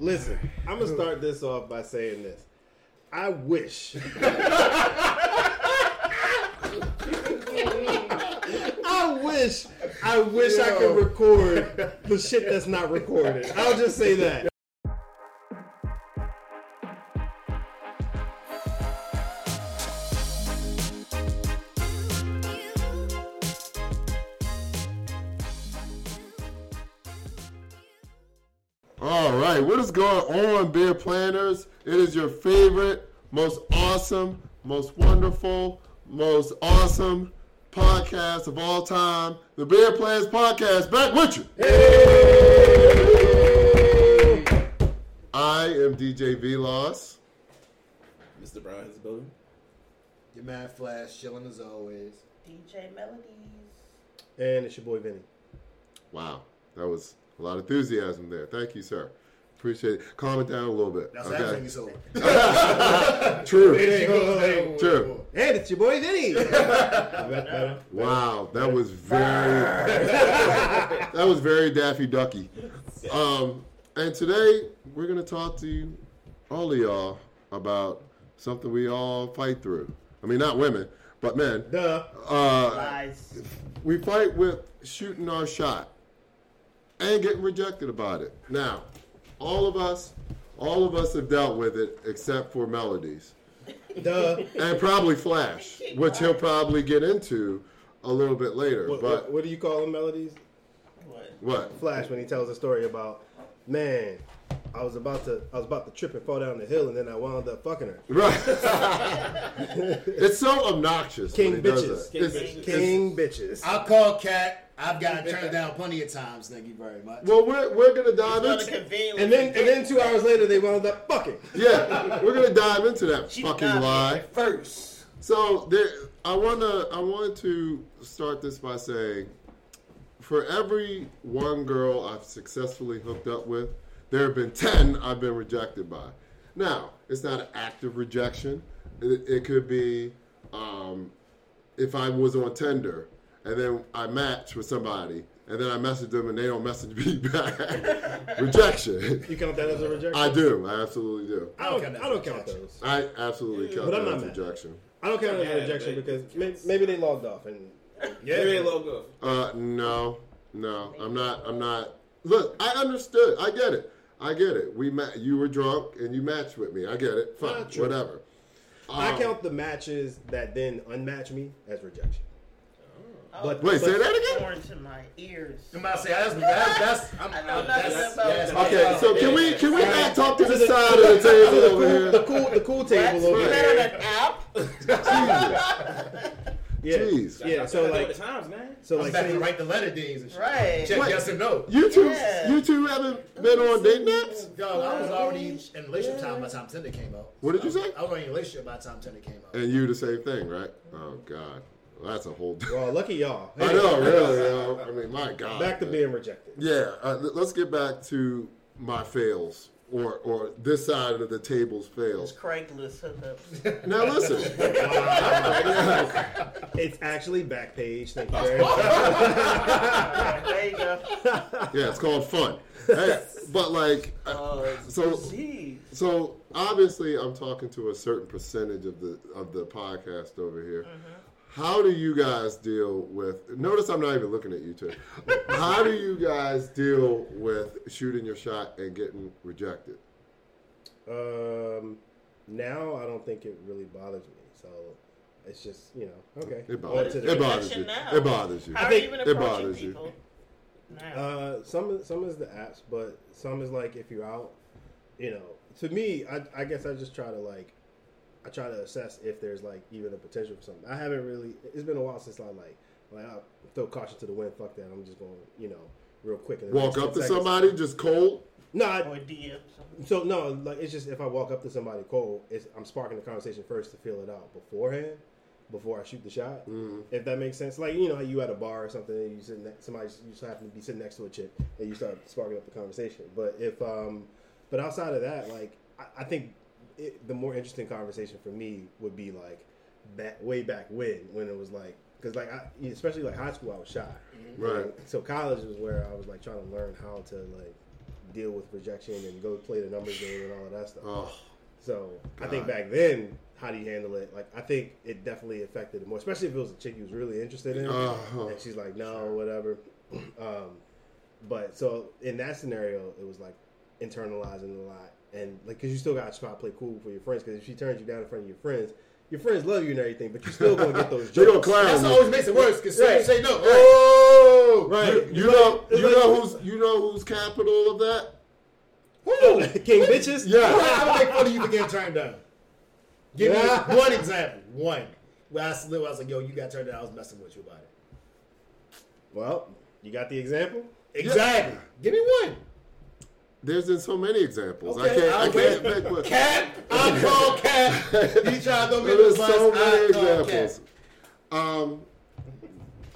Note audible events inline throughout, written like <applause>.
Listen, I'm gonna start this off by saying this. I wish. <laughs> I wish, I wish I could record the shit that's not recorded. I'll just say that. Going on, beer planners? It is your favorite, most awesome, most wonderful, most awesome podcast of all time, the Beer Plans Podcast. Back with you. Hey! I am DJ Velos. Mr. Brown has a building. Your man Flash chilling as always. DJ Melodies. And it's your boy Vinny. Wow, that was a lot of enthusiasm there. Thank you, sir. Appreciate it. Calm it down a little bit. That's okay? everything is over. True. Hey, True. And it's your boy Vinny. <laughs> Wow, that was very <laughs> that was very Daffy Ducky. Um, and today we're gonna talk to you, all of y'all about something we all fight through. I mean, not women, but men. Duh. Uh, Lies. we fight with shooting our shot and getting rejected about it. Now, all of us, all of us have dealt with it except for melodies Duh. and probably Flash, which he'll probably get into a little bit later. What, but what, what do you call them melodies? What? what? Flash when he tells a story about, man, I was about to I was about to trip and fall down the hill and then I wound up fucking her. Right. <laughs> it's so obnoxious. King when he does bitches. that. It's- it's- King bitches. I'll call Cat. I've gotten <laughs> turned down plenty of times. Thank you very much. well, we're, we're gonna dive Gonna into And then and then two hours later they wound up fucking. yeah, <laughs> we're gonna dive into that She fucking lie. First. So there, I wanna I wanted to start this by saying, for every one girl I've successfully hooked up with, there have been ten I've been rejected by. Now it's not an active rejection. It, it could be um, if I was on Tinder and then I match with somebody and then I message them and they don't message <laughs> me back. rejection. You count that as a rejection? I do. I absolutely do. I don't, count that I don't as count rejection. those. I absolutely count But I'm that not as mad. rejection. I don't count it as a rejection but- because maybe, maybe they logged off and Yeah, they logo. Uh, no, no, I'm not. I'm not. Look, I understood. I get it. I get it. We met. You were drunk and you matched with me. I get it. Fine, Not true. whatever. I Um, count the matches that then unmatch me as rejection. But- Wait, say that again. Born to my ears. I'm about to say that's that's that's. <laughs> I'm, I know I'm- that's, about that's. Okay, so can we can we not talk to the side of the <laughs> table the over cool, here? the cool, the cool table What? over You there. an app? <laughs> Yeah, Jeez. yeah. So Gotta go like, the times, man. so I'm like, back to write the letter days and shit. Right. Check Wait. yes or no. You two, Yeah. you two haven't been on dating apps. Dog, I was already in a relationship time by the time Tinder came out. What did you say? I was already in a relationship by the time Tinder came out. And you the same thing, right? Oh God, well, that's a whole. well, lucky y'all. <laughs> I know, really. You know? I mean, my God. Back to man. being rejected. Yeah, uh, let's get back to my fails, or or this side of the table's It's fails. Craigslist hookups. <laughs> Now listen, It's actually back page. Thank you very much. <laughs> there you go. yeah, it's called fun. Hey, but like, uh, Oh, So- disease. so obviously, I'm talking to a certain percentage of the of the podcast over here. How do you guys deal with? Notice I'm not even looking at you two. <laughs> How do you guys deal with shooting your shot and getting rejected? Um, now I don't think it really bothers me. So it's just you know okay. It bothers, to it bothers you. Now. It bothers you. How are think you even it approaching bothers you. people? Now. Uh, some some is the apps, but some is like if you're out, you know. To me, I, I guess I just try to like, I try to assess if there's like even a potential for something. I haven't really. It's been a while since I like like I throw caution to the wind. Fuck that. I'm just going you know real quick. in the Walk up to seconds. somebody just cold. No, I, or DM something. so no, like it's just if I walk up to somebody cold, it's, I'm sparking the conversation first to feel it out beforehand, before I shoot the shot. Mm. If that makes sense, like you know, you at a bar or something, and you sit next, somebody you just happen to be sitting next to a chick, and you start sparking up the conversation. But if, um, but outside of that, like I, I think it, the more interesting conversation for me would be like back way back when when it was like because like I, especially like high school, I was shy. Right. So college was where I was like trying to learn how to like deal with rejection and go play the numbers game and all of that stuff. Oh, So I think back then, how do you handle it? Like I think it definitely affected it more, especially if it was a chick you was really interested in, Uh-huh. and she's like, no, whatever. Um, but so in that scenario, it was like internalizing a lot, and like because you still got to try to play cool for your friends. Because if she turns you down in front of your friends, your friends love you and everything, but you still gonna get those <laughs> they gonna clown That's always makes it worse because Right. you say no. Oh, Right. You, It's you know, it's you like- know who's you know who's capital of that? Oh, <laughs> King bitches. Yeah. I would make fun of you for getting turned down. Give Yeah. me one example. One. Where I, was- I was like, yo, you got turned down. I was messing with you about it. Well, you got the example. Exactly. Give me one. There's been so many examples. I can't. I I'll can't wait. pick one. Cat. I call cat. He tried to There's so many examples. Um,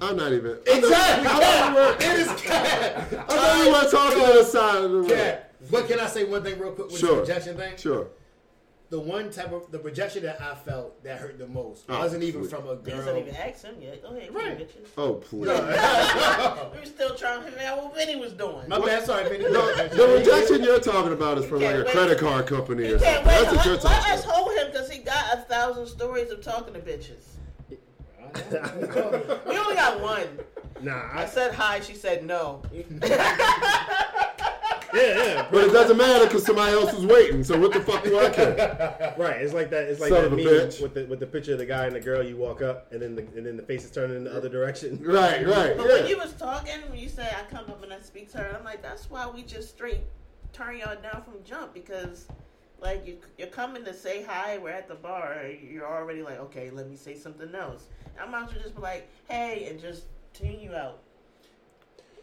I'm not even. Exactly. I thought we were-. It is cat. I thought we were talking on the side of the room. Cat. But can I say one thing real quick with Sure. the rejection thing? Sure. The one type of the rejection that I felt that hurt the most Oh, wasn't even sweet. from a Niggas girl. didn't even ask him yet. Go ahead, Right. right. bitches. Oh please. <laughs> we were still trying to figure out what Vinny was doing. My bad. Sorry, Vinny. No, the rejection you're talking about is from like a can't wait. credit card company You or something. wait. That's what you're Let, let talking us hold him because he got a thousand stories of talking to bitches. <laughs> We only got one. Nah, I I, said hi. She said no. <laughs> yeah, yeah. But it doesn't matter because somebody else is waiting. So what the fuck do I care? Right, it's like that. It's like Son that meme bitch. with the with the picture of the guy and the girl. You walk up, and then the and then the face is turning in the other direction. <laughs> Right, right. But when you was talking, when you said I come up and I speak to her, I'm like, that's why we just straight turn y'all down from jump because, like, you you're coming to say hi. We're at the bar. You're already like, okay, let me say something else. I might as well just be like, hey, and just tune you out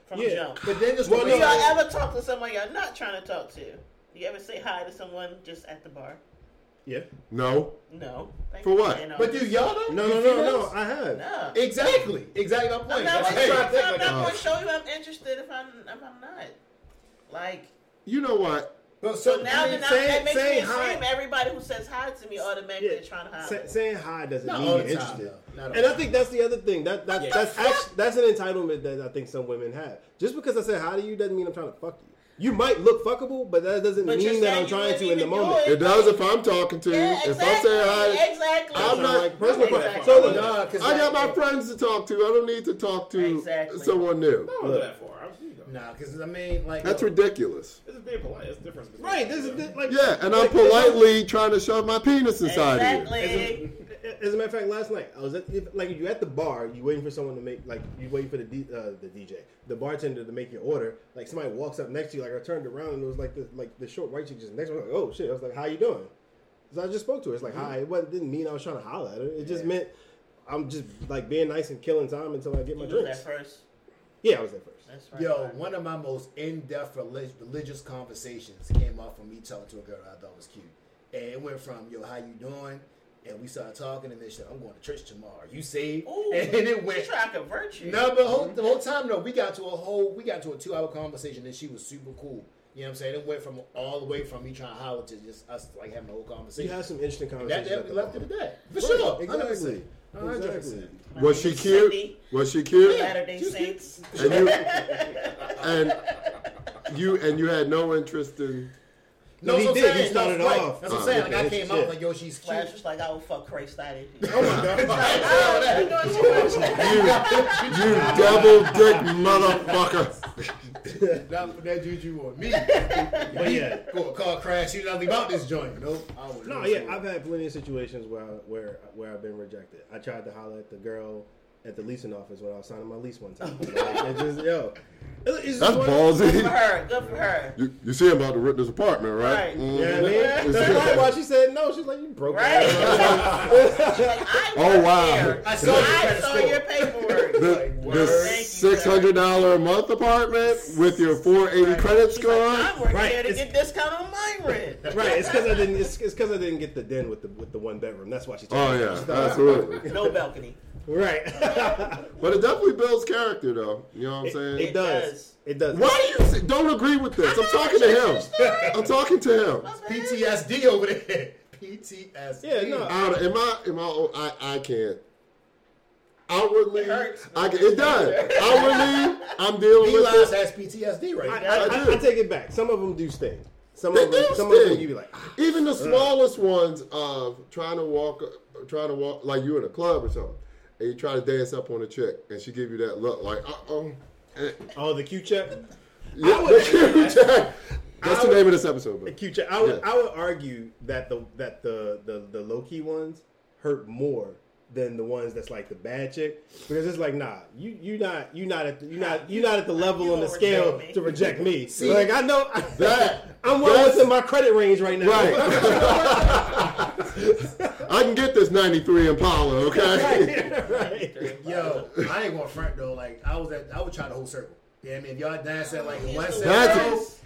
from Yeah. jump. But then just Well, Do no, y'all I- ever talk to someone y'all not trying to talk to? You ever say hi to someone just at the bar? Yeah. No. No. Thank For you, what? But do y'all know? No, You no, no, no. I have. No. Exactly. Exactly my point. I'm not, That's I'm not, think I'm like not that. going to show you I'm interested if I'm if I'm not. Like You know what? But so so now I mean, then saying- that makes me assume everybody who says hi to me automatically Yeah. trying to hi. Sa- saying hi doesn't Not mean you're time, interested. though. Not all And I think that's the other thing. That, that Yeah. that's actually, that's an entitlement that I think some women have. Just because I said hi to you doesn't mean I'm trying to fuck you. You might look fuckable, but that doesn't But mean that I'm trying to in the moment. it. It does if I'm talking to you. yeah, If. I'm saying hi, exactly. I'm not- like personal. Exactly. So then, Nah, 'cause I got that- my friends to talk to. I don't need to talk to Exactly. someone new. I don't that far. I'm, you know, Nah, because I mean, like That's yo, ridiculous. This is being polite. It's different. right, this is like Yeah, and I'm like, politely trying to shove my penis inside of you. Exactly. As a matter of fact, last night I was at if, like you at the bar, you waiting for someone to make like you waiting for the D, uh, the DJ, the bartender to make your order. Like somebody walks up next to you, like I turned around and it was like the like the short white chick just next to me. Like, oh shit! I was like, how you doing? So I just spoke to her. It's like hi. It wasn't, didn't mean I was trying to holler at her. It just meant I'm just like being nice and killing time until I get my You was drinks. there first. Yeah, I was there first. That's right. Yo, right. one of my most in-depth relig- religious conversations came off from me talking to a girl I thought was cute, and it went from "Yo, how you doing?" And we started talking, and then she said, "I'm going to church tomorrow. You saved?" <laughs> Ooh, and it She went. trying to convert you. No, but whole, mm-hmm. the whole time though, we got to a whole, we got to a two-hour conversation, and she was super cool. You know what I'm saying? It went from all the way from me trying to holler to just us like having a whole conversation. You had some interesting And conversations. that, that we left it at that. For Right, sure. Exactly. 100%. Exactly. My Was she cute? Cindy, Was she cute? Latter-day Saints. And you and <laughs> you and you had no interest in. No, he did. I'm He started right. off, That's what I'm saying. Like I came out like, yo, she's Flash cute. was like, I will fuck Christ out of you. Oh my god. <laughs> Oh, you doing too much. You devil dick motherfucker. <laughs> Not put that juju on me. But yeah, Go a car crash. You nothing about this joint. Nope. I No, yeah, I've had plenty of situations where where where I've been rejected. I tried to holler at the girl at the leasing office when I was signing my lease one time. Like, it just yo, it's just That's one- Good for ballsy. her. Good for her. You, you see about to rent this apartment, right? Right. Mhm. Yeah, I mean, that's probably why she said no. She's like, you broke. Right? <laughs> ass." Like, Oh, wow. here. I saw your <laughs> I saw your paperwork. The, Like, the word. Thank you, six hundred dollar a month apartment with your four eighty credit score. like, I work Right, here to it's- get discount on my rent. right. It's because I didn't. It's because I didn't get the den with the with the one bedroom. That's why she. told oh me. yeah, absolutely. No balcony. Right. <laughs> But it definitely builds character, though. You know what I'm it, saying? it does. does. It does. Why do you say, don't agree with this? I'm talking to him. I'm talking to him. PTSD over there. <laughs> PTSD. Yeah, no. I don't, am I? Am I? I, I can't. outwardly, It hurts. I can, it does. outwardly, I'm dealing with Eli's this. has PTSD right I, now. I, I I, do. I take it back. Some of them do sting. Some They of them, do some of them you be like, ah, Even the smallest ones of trying to walk, trying to walk like you in a club or something, and you try to dance up on a chick, and she give you that look like, uh oh. oh, the cute check. Yeah, would- the check. That's I the name of this episode. The But cute check. I would, Yeah. I would argue that the that the the, the low key ones hurt more than the ones that's like the bad chick because it's like nah you you not you not at the, you not you not at the level You on the gonna scale reject me. to reject me. like I know That- <laughs> I'm well that's- within my credit range right now. Right. <laughs> <laughs> I can get this 93 Impala, <laughs> okay? right. Yo, <laughs> I ain't gonna front though. Like I was at, I would try the whole circle. Yeah, I mean, if y'all dance at like He's one the set, That's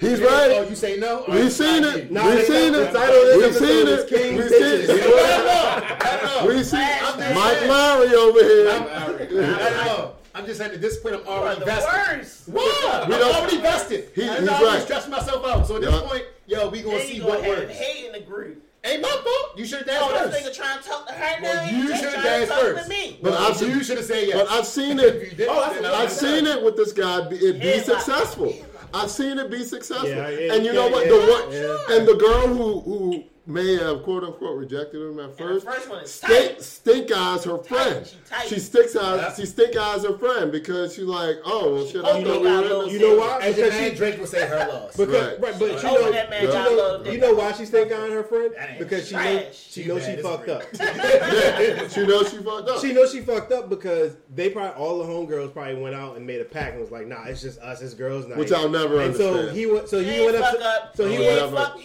no, He's yeah, right. Oh, you say no? We've right, seen it. you. Nah, We've seen the it. title of this We've seen it. King We've seen it. know. I know. We've seen I'm Mike saying. Lowry over here. I know. I'm just saying at this point I'm already the vested. worst. What? We I'm don't- already vested. He- I'm he's already right. stressing myself out. So at this point, yo, we gonna see what gonna works. hate in the group. Ain't my fault. You should have danced Oh, this first. nigga trying to talk to her Well, now. you just should have trying danced talk first. to me. But But I've- you should have said yes. But I've seen If you it. didn't, Oh, that's then I I've seen it with this guy be, it be Yeah, successful. like- I've seen it be successful. Yeah, yeah, and you know yeah, what? yeah, the one yeah. and the girl who who may have quote unquote rejected him at And the first. first one is Stink, tight. stink eyes her friend. She tight. She sticks eyes. Yeah. She stink eyes her friend because she's like, oh well, shit. I oh, You know know we why, were in Lil this- You know why? As Because she, Drake would say her loss. because, Right. right. but oh, you Oh, know, that man you got you know, you know why she stink on her friend? Because she trash. know she She knows she fucked up. <laughs> Yeah, she knows she fucked up. She knows she fucked up because they probably all the homegirls probably went out and made a pact and was like, "Nah, it's just us, it's girls night." Which I'll never And so he went. So He he went up. up. so he he went up- fuck.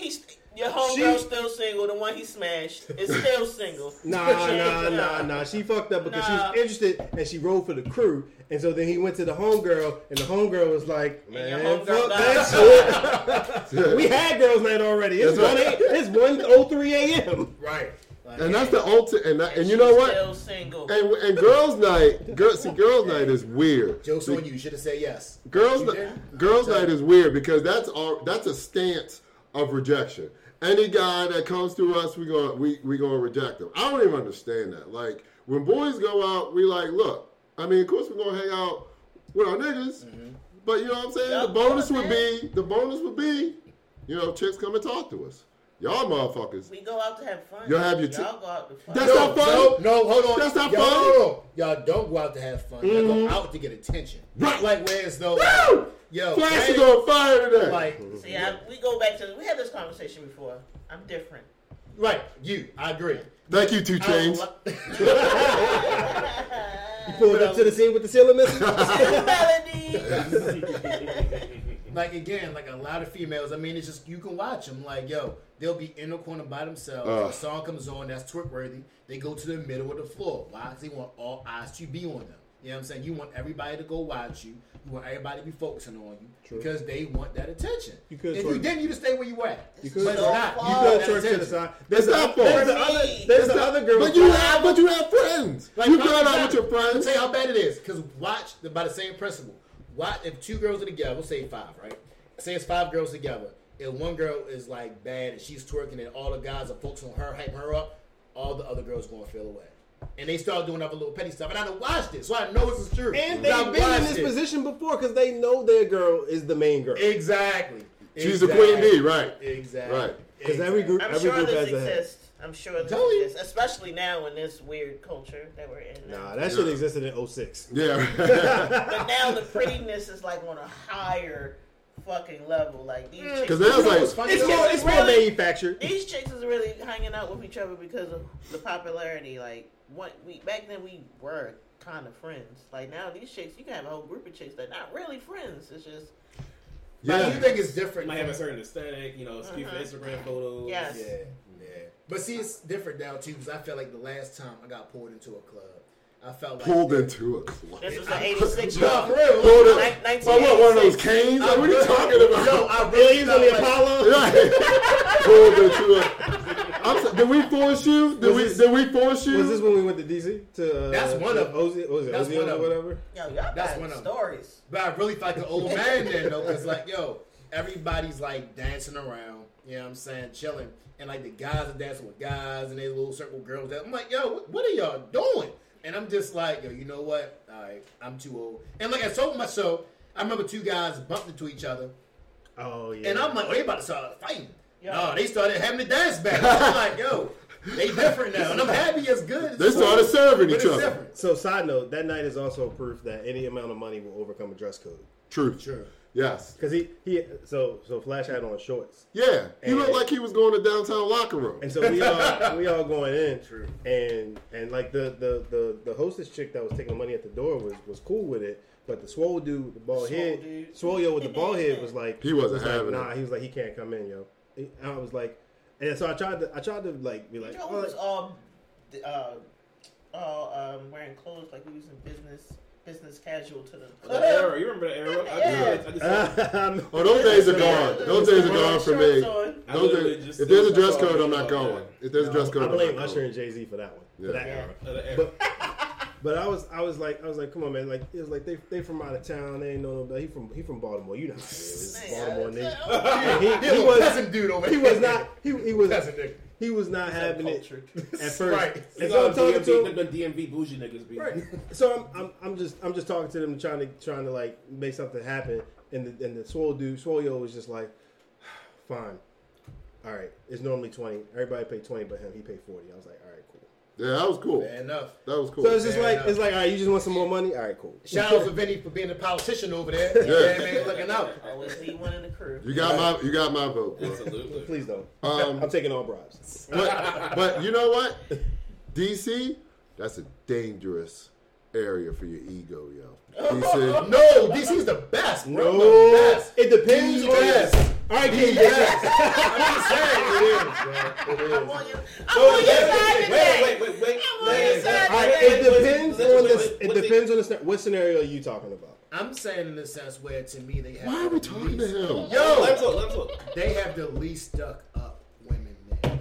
He's your homegirl still single. The one he smashed is still single. <laughs> Nah, nah, nah, nah. She fucked up because Nah. she was interested and she rode for the crew. And so then he went to the homegirl, and the homegirl was like, "Man, fuck that <laughs> shit. we had girls' night already. It's That's one. right. A, it's one oh three a.m. Right. Like, and that's the ultimate. And, that, and you know what? Still single. And, and girls' night, girl, see, girls' night is weird. Joke's on you. You should have said yes. Girls, You girls' So- night is weird because that's our that's a stance of rejection. Any guy that comes to us, we gonna we we gonna reject them. I don't even understand that. Like when boys go out, we like look. I mean, of course, we're gonna hang out with our niggas, Mm-hmm. but you know what I'm saying. Yeah, the bonus would course, be the bonus would be, you know, chicks come and talk to us. Y'all motherfuckers. we go out to have fun. Y'all have your t- Y'all go out to fun. That's no, not fun. No, no, hold on. That's not y'all, fun. No, no, no. Y'all don't go out to have fun. Y'all go out to get attention. Right. Like whereas though, Woo! Yo, Flash is on fire today. like <laughs> See, I, we go back to we had this conversation before. I'm different. right. You, I agree. Thank you, Two I don't Chainz. li- <laughs> Pulled up to the scene with the ceiling missing. <laughs> Melody. like again, like a lot of females. I mean, it's just you can watch them. Like yo, they'll be in the corner by themselves. Uh. a song comes on that's twerk worthy. They go to the middle of the floor. Why? 'Cause they want all eyes to be on them. You know what I'm saying? You want everybody to go watch you. You want everybody to be focusing on you True. because they want that attention. You could if twerk. you didn't, you just stay where you at. You could but it's so not. You want could that to the side. There's It's the, not there's the other. Me. There's the other girl. But you have, but you have friends. Like, you prime going out with example, your I'll friends. tell you how bad it is. Because watch by the same principle. Watch if two girls are together. We'll say five, right? Say it's five girls together. If one girl is like bad and she's twerking and all the guys are focusing on her, hyping her up, all the other girls are gonna feel away. And they start doing other little petty stuff. And I done watched it, so I know this is true. And they've been in this it. position before because they know their girl is the main girl. Exactly. She's the queen bee, right? Exactly. Right. Because every group, I'm every sure group this has a head. exists. I'm sure this Tell you. exists, especially now in this weird culture that we're in. now. Nah, that shit existed in 06. Yeah. <laughs> But now the <laughs> prettiness is like on a higher fucking level. Like these chicks, Because that's You like what's funny? It's more, it's more Really? manufactured. these chicks is really hanging out with each other because of the popularity. Like what we back then we were kind of friends. Like now these chicks, you can have a whole group of chicks that not really friends. It's just But yeah. you think it's different? might have a certain aesthetic, you know, skew for. Uh-huh. Instagram photos. Yes. Yeah, yeah. But see, it's different now too because I felt like the last time I got pulled into a club, I felt like pulled into a club. this was an <laughs> '86 No, club. for real. Pulled it. Nin- Oh, what, one of those canes? Like, what are you talking about? Yo, I really Aliens on the like- Apollo. Right. pulled into a. I'm did we force you? Did Was we? this- did we force you? Was this when we went to DC? To, uh, That's one to of them. Ozzy, was it? That's Ozzy one or of whatever? Yo, y'all That's got one of 'em. stories. But I really felt like an old man then though, because like yo, everybody's like dancing around. You know what I'm saying, chilling, and like the guys are dancing with guys, and they little circle girls. That I'm like, yo, what, what are y'all doing? And I'm just like, yo, you know what? All right, I'm too old. And like I told myself, I remember two guys bumped into each other, Oh yeah. and I'm like, oh, they about to start fighting. Yeah. No, they started having the dance back. I'm <laughs> like, yo, they different now, and I'm happy it's good. They started serving but each other. different. so side note, that night is also proof that any amount of money will overcome a dress code. True. True. Yes. Cause he he so so Flash had on shorts, Yeah. He looked like he was going to downtown locker room. and so we all <laughs> we all going in, True. and and like the the the the hostess chick that was taking the money at the door was was cool with it, but the swole dude, with the bald Swole head, dude. swole yo with the bald head was like He wasn't was like, having Nah, it. he was like he can't come in, yo. And I was like, and so I tried to I tried to like be like, you know, oh, we was all, uh, all um, wearing clothes like we was in business, business casual to the The era, you remember the era? I Yeah. just, I just, <laughs> I Oh, those days are gone. Those days are gone for me. Shorts on. I Those days- just- if there's a dress code, I I'm not going. If there's a dress code, I I'm blame not Usher going. and Jay Z for that one. Yeah. For that Yeah. era. Uh, the era. But but I was I was like I was like come on man. Like it was like they they from out of town. They ain't know nobody he from he from Baltimore. You know how it is. Man, Baltimore nigga. it. Oh, he, He, he was peasant dude over he was not he, he was peasant nigga. he was not having it at first. Right. and You so I'm talking to DMV, him the DMV bougie niggas be. Right. So I'm, I'm I'm just I'm just talking to them trying to trying to like make something happen. And the and the swole dude Swoyo was just like <sighs> fine. All right. It's normally twenty. Everybody paid twenty but him he paid forty. I was like all right cool Yeah, that was cool. Fair enough. That was cool. so it's just Fair like enough. it's like all right you just want some more money all right cool <laughs> Shout out to Vinny for being a politician over there. You know what I mean? Looking out. Always need one in the crew. you got my you got my vote, bro. Absolutely. please don't Um, I'm taking all bribes but, but you know what? DC, that's a dangerous area for your ego, yo. DC, <laughs> No, DC's the best, bro. no The best. it depends The on best. This all right The King best. I'm just saying it is, bro. It I'm is. on your, I'm on your side today. Wait, wait, wait, wait. I'm on your side all right it depends on wait, this it the- depends on the scenario. what scenario are you talking about I'm saying in the sense where to me they have why are we the talking to least- him? Let him Yo, talk, let him talk. they have the least stuck up women, man.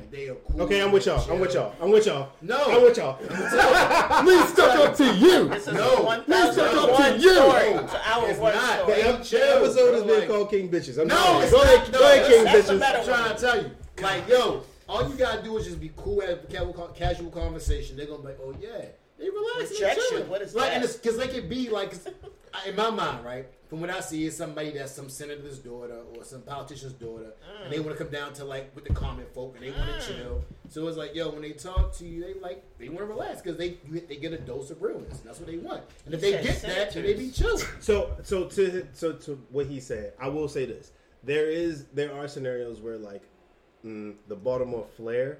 Like they are cool. okay I'm with y'all I'm with y'all I'm with y'all No. I'm with y'all <laughs> <laughs> Least stuck up to you. This is No. a one Let's talk to you. story to our It's not. story. The, chill, episode has bro, been like- called King Bitches. I'm No, it's go not. ahead, No, go ahead, King that's Bitches. I'm trying to tell you. Like, yo, all you gotta do is just be cool at casual, casual conversation. They're gonna be like, oh yeah, they relax. and Rejection, chilling. what is like, that? Because they could be like, in my mind, right? From what I see, is somebody that's some senator's daughter or some politician's daughter, and they want to come down to like with the common folk, and they want to chill. So it's like, yo, when they talk to you, they like they want to relax because they they get a dose of realness. And that's what they want. And if they said get that, then they be senators. chill. So, so to so to what he said, I will say this: there is there are scenarios where like mm, the Baltimore flair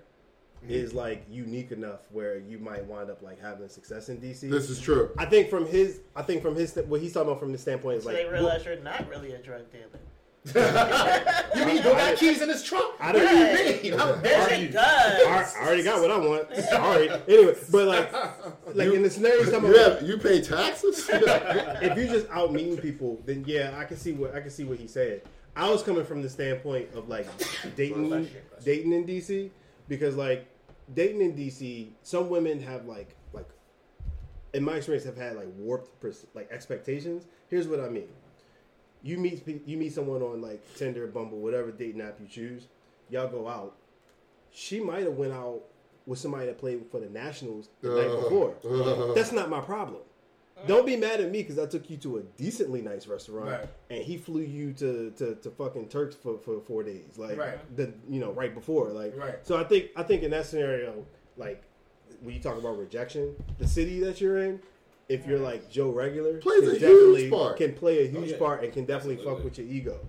is like unique enough where you might wind up like having success in DC. This is true. I think from his, I think from his, what he's talking about from the standpoint is So like, they realize you're not really a drug dealer. <laughs> You mean you don't got keys in his trunk? I don't- What do you mean? How dare Yes, you? it does. I, I already got what I want. Sorry. Anyway, but like, like in the scenario You about, have you pay taxes? <laughs> if you just out meeting people, then yeah, I can see what I can see what he said. I was coming from the standpoint of like dating, dating in DC because like dating in DC, some women have like like in my experience have had like warped pers- like expectations. Here's what I mean: you meet you meet someone on like Tinder, Bumble, whatever dating app you choose. Y'all go out. She might have went out with somebody that played for the Nationals the night Uh, before. uh. That's not my problem. Don't be mad at me because I took you to a decently nice restaurant Right. and he flew you to, to, to fucking Turks for, for four days, like Right. the you know right before, like Right. So I think I think in that scenario, like when you talk about rejection, the city that you're in, if you're like Joe Regular, Plays can a huge part. can play a oh, huge yeah. part and can definitely fuck with your ego,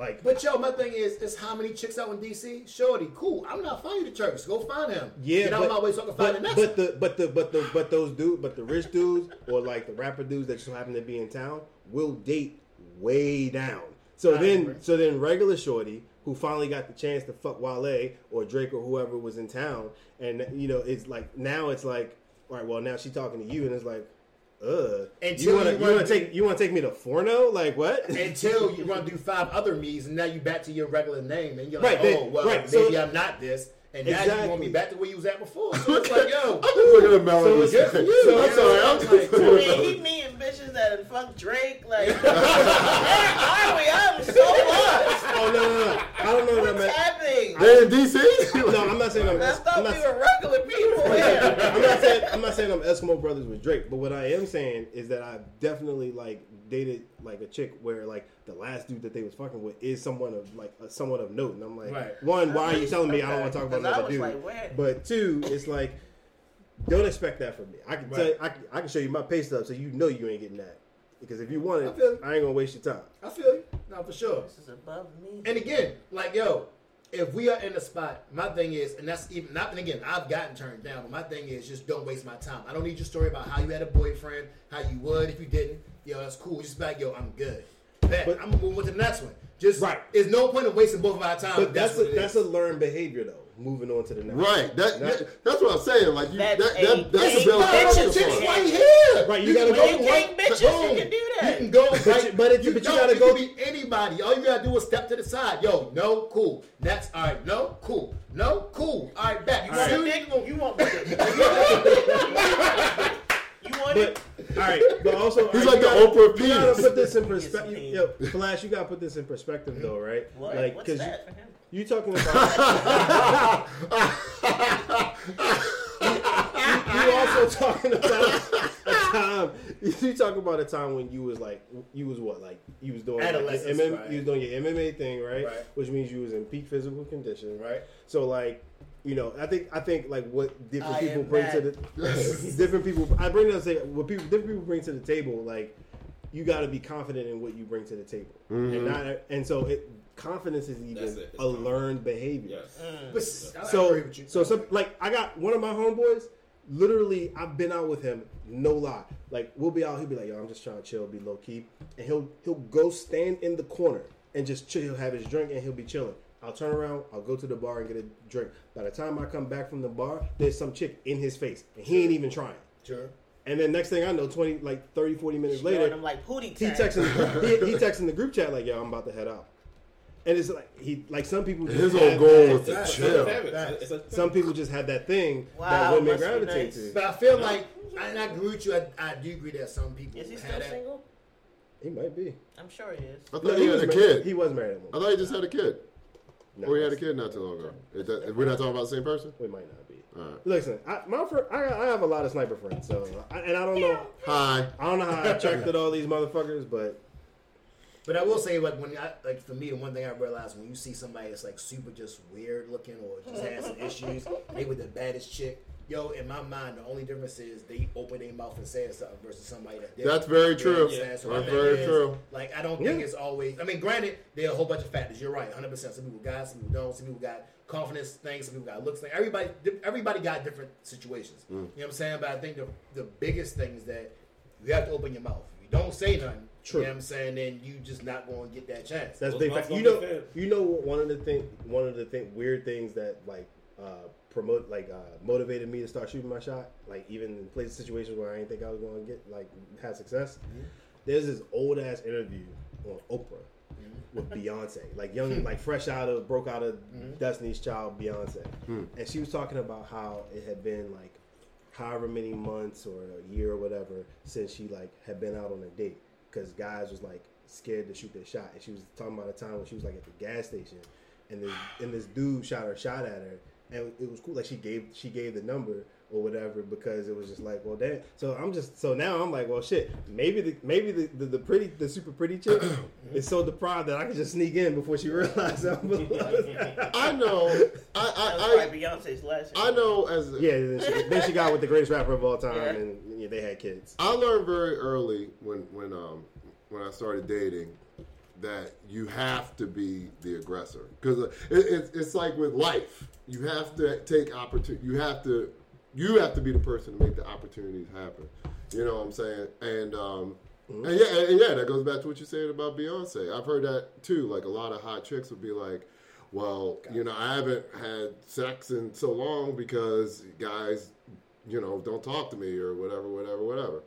like. But yo, my thing is, is how many chicks out in DC? Shorty, cool. I'm not finding the Turks. Go find him. Yeah, Get out but, of my way so I can find the but, next. but the but the but the but those dudes, but the rich dudes or like the rapper dudes that just happen to be in town will date way down. So I then agree. so then regular shorty who finally got the chance to fuck Wale or Drake or whoever was in town, and you know it's like now it's like all right, well now she talking to you and it's like. Uh, Until you want to you want to do- take you want to take me to Forno? Like what? <laughs> Until you run through five other me's, and now you back to your regular name, and you're Right, like, then- oh well, right, maybe so- I'm not this, and now you want me back to where you was at before. So it's like, yo, I'm just looking at Melody. So it's good for you. So I'm sorry. I'm just Like, looking I mean, Melody. he meeting bitches that had fuck Drake. Like, <laughs> where are we? I'm so lost. oh no no no! I don't know that What's man. happening? They in DC? No, I'm not not saying I'm. I I'm not, we were regular people. <laughs> I'm not saying I'm not saying I'm Eskimo brothers with Drake, but what I am saying is that I've definitely like dated like a chick where like the last dude that they was fucking with is someone of like uh, someone of note, and I'm like, Right. one, why are you telling me I don't want to talk about 'Cause I another was dude? like, But two, it's like don't expect that from me. I can tell, Right. I can, I can show you my pay stub so you know you ain't getting that. Because if you want I it, feel you. I ain't gonna waste your time. I feel you. No, for sure. This is above me. And again, like yo, if we are in the spot, my thing is, and that's even not. And again, I've gotten turned down, but my thing is just don't waste my time. I don't need your story about how you had a boyfriend, how you would if you didn't. Yo, that's cool. Just be like, yo, I'm good. Bet. But- I'm moving to move on to the next one. Just Right. There's no point of wasting both of our time. But if that's a, that's a learned behavior though. Moving on to the next. Right. That, Not- yeah, that's what I'm saying. Like you, that, That's that, a that's big a bill. bitch to and focus shit. on. right here. Right, you gotta go- one- Take bitches, you can do that. You can go, But right, you- but it- you, but you no, gotta it go- Can be anybody. All you gotta do is step to the side. Yo, no, cool. Next, all right, no, cool, no, cool. All right, back. You All want right. a dick? You want <laughs> You want it? All right, but also He's like you the gotta- Oprah You gotta put this in perspective. Penis. Yo, Flash, you gotta put this in perspective though, right? What? Like, What's cause that for him? you, you talking about. <laughs> you, you also talking about a time. You talking about a time when you was like, you was what, like you was doing like, your MM, right. you was doing your MMA thing, right? Right. Which means you was in peak physical condition, Right. So like, you know, I think I think like what different I people am bring to the <laughs> different people. I bring it up to say what people different people bring to the table. Like, you got to be confident in what you bring to the table, and mm-hmm. not and so it confidence is even it. It's a learned behavior. Yes. Mm. But I So agree with you. so some like I got one of my homeboys. Literally, I've been out with him. No lie. Like we'll be out. He'll be like, "Yo, I'm just trying to chill, be low key," and he'll he'll go stand in the corner and just chill. He'll have his drink and he'll be chilling. I'll turn around. I'll go to the bar and get a drink. By the time I come back from the bar, there's some chick in his face, and he ain't even trying. Sure. And then next thing I know, 20 like 30, 40 minutes Later, later, I'm like pootie he texting he, he <laughs> texting the group chat like, "Yo, I'm about to head out." And it's like he like some people just His have whole goal was that- to chill. a habit. It's a- some people just have that thing Wow, that women must gravitate nice. to. But I feel like, and I agree with you. I, I do agree that some people Is he have still that. single? He might be. I'm sure he is. I thought No, he, was had a married- kid. He was married I thought he just had a kid. No, or he had a kid not too long ago. That, we're not talking about the same person? We might not be. All right. Listen, I, my fr- I, I have a lot of sniper friends, so I, and I don't know. Hi. I don't know how I attracted all these motherfuckers, but But I will say, like when I like for me, the one thing I realized when you see somebody that's like super just weird looking or just has some issues, they with the baddest chick. Yo, in my mind, the only difference is they open their mouth and say something versus somebody that did. That's very You know what true. I'm? So That's very is, true. Like I don't think it's always. I mean, granted, there are a whole bunch of factors. You're right, 100. percent Some people got, some people don't. Some people got confidence things. Some people got looks. Like everybody, everybody got different situations. Mm. You know what I'm saying? But I think the the biggest thing is that you have to open your mouth. If you don't say nothing, True. you know what I'm saying, then you just not going to get that chance. that's Those big. Fact. You know, you know one of the thing, one of the thing, weird things that like uh, promote, like uh, motivated me to start shooting my shot. Like even in places, situations where I didn't think I was going to get like have success. Mm-hmm. There's this old ass interview on Oprah mm-hmm. with Beyonce, like young, hmm. like fresh out of broke out of mm-hmm. Destiny's Child, Beyonce, hmm. and she was talking about how it had been like however many months or a year or whatever since she like had been out on a date because guys was like scared to shoot their shot, and she was talking about a time when she was like at the gas station, and this and this dude shot her shot at her, and it was cool. Like she gave she gave the number or whatever because it was just like, well, damn. So I'm just so now I'm like, well, shit. Maybe the maybe the, the, the pretty the super pretty chick <coughs> is so deprived that I can just sneak in before she realizes I'm. <laughs> I know. I, That was I, Beyonce's last. I, I know as yeah. Then she, then she got with the greatest rapper of all time, Yeah. and yeah, they had kids. I learned very early when when um when I started dating that you have to be the aggressor because it, it, it's like with life you have to take opportunity you have to you have to be the person to make the opportunities happen. You know what I'm saying? And um and yeah and yeah that goes back to what you said about Beyonce. I've heard that too. Like a lot of hot chicks would be like well you know I haven't had sex in so long because guys you know don't talk to me or whatever whatever whatever.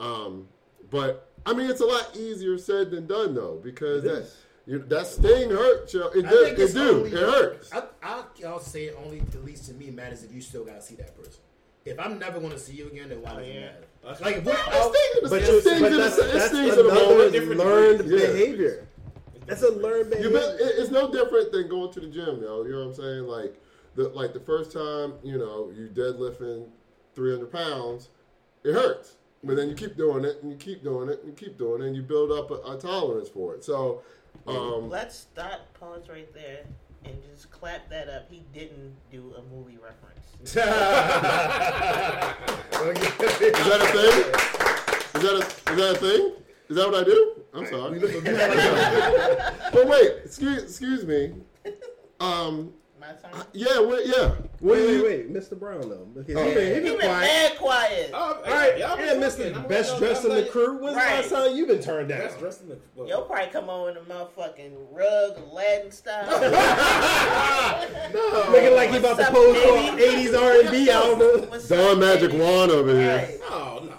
Um, but I mean, it's a lot easier said than done, though, because It that is. You, that sting hurts. You. It, I does, it do. only- It hurts. I, I, I'll say it only, at least to me, matters if you still got to see that person. If I'm never going to see you again, then why does it matter? That's- Like, if we're out, stings in the- But, it you, stings but in the- that's, it that's stings in the moment. learned degrees. Yeah. behavior. That's a learned behavior. bet, it- it's no different than going to the gym, yo. You know what I'm saying? Like the like the first time you know you deadlifting 300 pounds, it hurts. But then you keep doing it and you keep doing it and you keep doing it and you build up a, a tolerance for it. So, um, Let's stop, pause right there, and just clap that up. He didn't do a movie reference. <laughs> is that a thing? Is that a, is that a thing? Is that what I do? I'm sorry. <laughs> but wait, excuse, excuse me. Um, My turn. Uh, yeah, wait, yeah. What Wait, wait, you- wait, Mr. Brown though, because Oh. he been, he He been been quiet. mad quiet. Oh, All right, y'all yeah, been Mr. Best dressed in the crew. When's the Right. last time you been turned down? Best dressed in the. Well, You'll probably come on in a motherfucking rug, Aladdin style. <laughs> No, looking like he about to What's pose for an '80s R&B album. What's Don Magic baby? Juan over here. Right. No, no, no.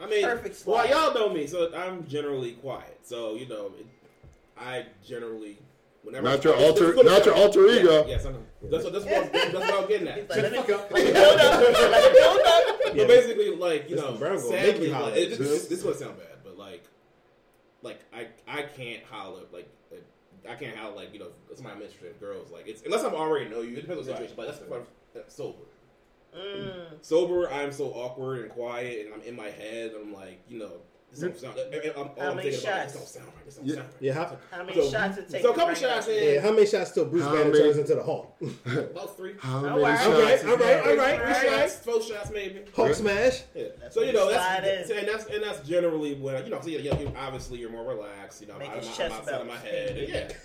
I mean, Perfect well, y'all know me, so I'm generally quiet. So you know, it, I generally whenever Not your alter- not your alter ego. Yeah, yes, I know. That's what that's what, that's what I'm getting at. like, let the me- fuck <laughs> up. let me build <laughs> up. Let me build up. Yeah. But basically, like you Mr. know, Brown gonna make sadly, like, it, this, you. this, this is sound bad, but like, like I I can't holler like. uh, I can't holler like you know somebody I'm interested in girls like it's unless I'm already know you. It depends on the situation, but that's if I'm sober. Mm. sober, I'm so awkward and quiet, and I'm in my head. And I'm like, you know, this don't. I'm, all How I'm many about shots? this don't sound right. This don't Yeah. sound right. Yeah, how, How many So- shots it takes? so a to couple bring shots up? in. yeah, how many shots till Bruce How Banner many- turns into the Hulk? <laughs> About three. How Oh, many wow. shots? Okay, is all right, that? all right, Three all right. shots, four shots maybe. Hulk smash. Yeah. That's so you know that's and that's and that's generally when you know so you, you, you obviously you're more relaxed. You know, Make I'm, I'm chest outside of my head. And yeah. <laughs>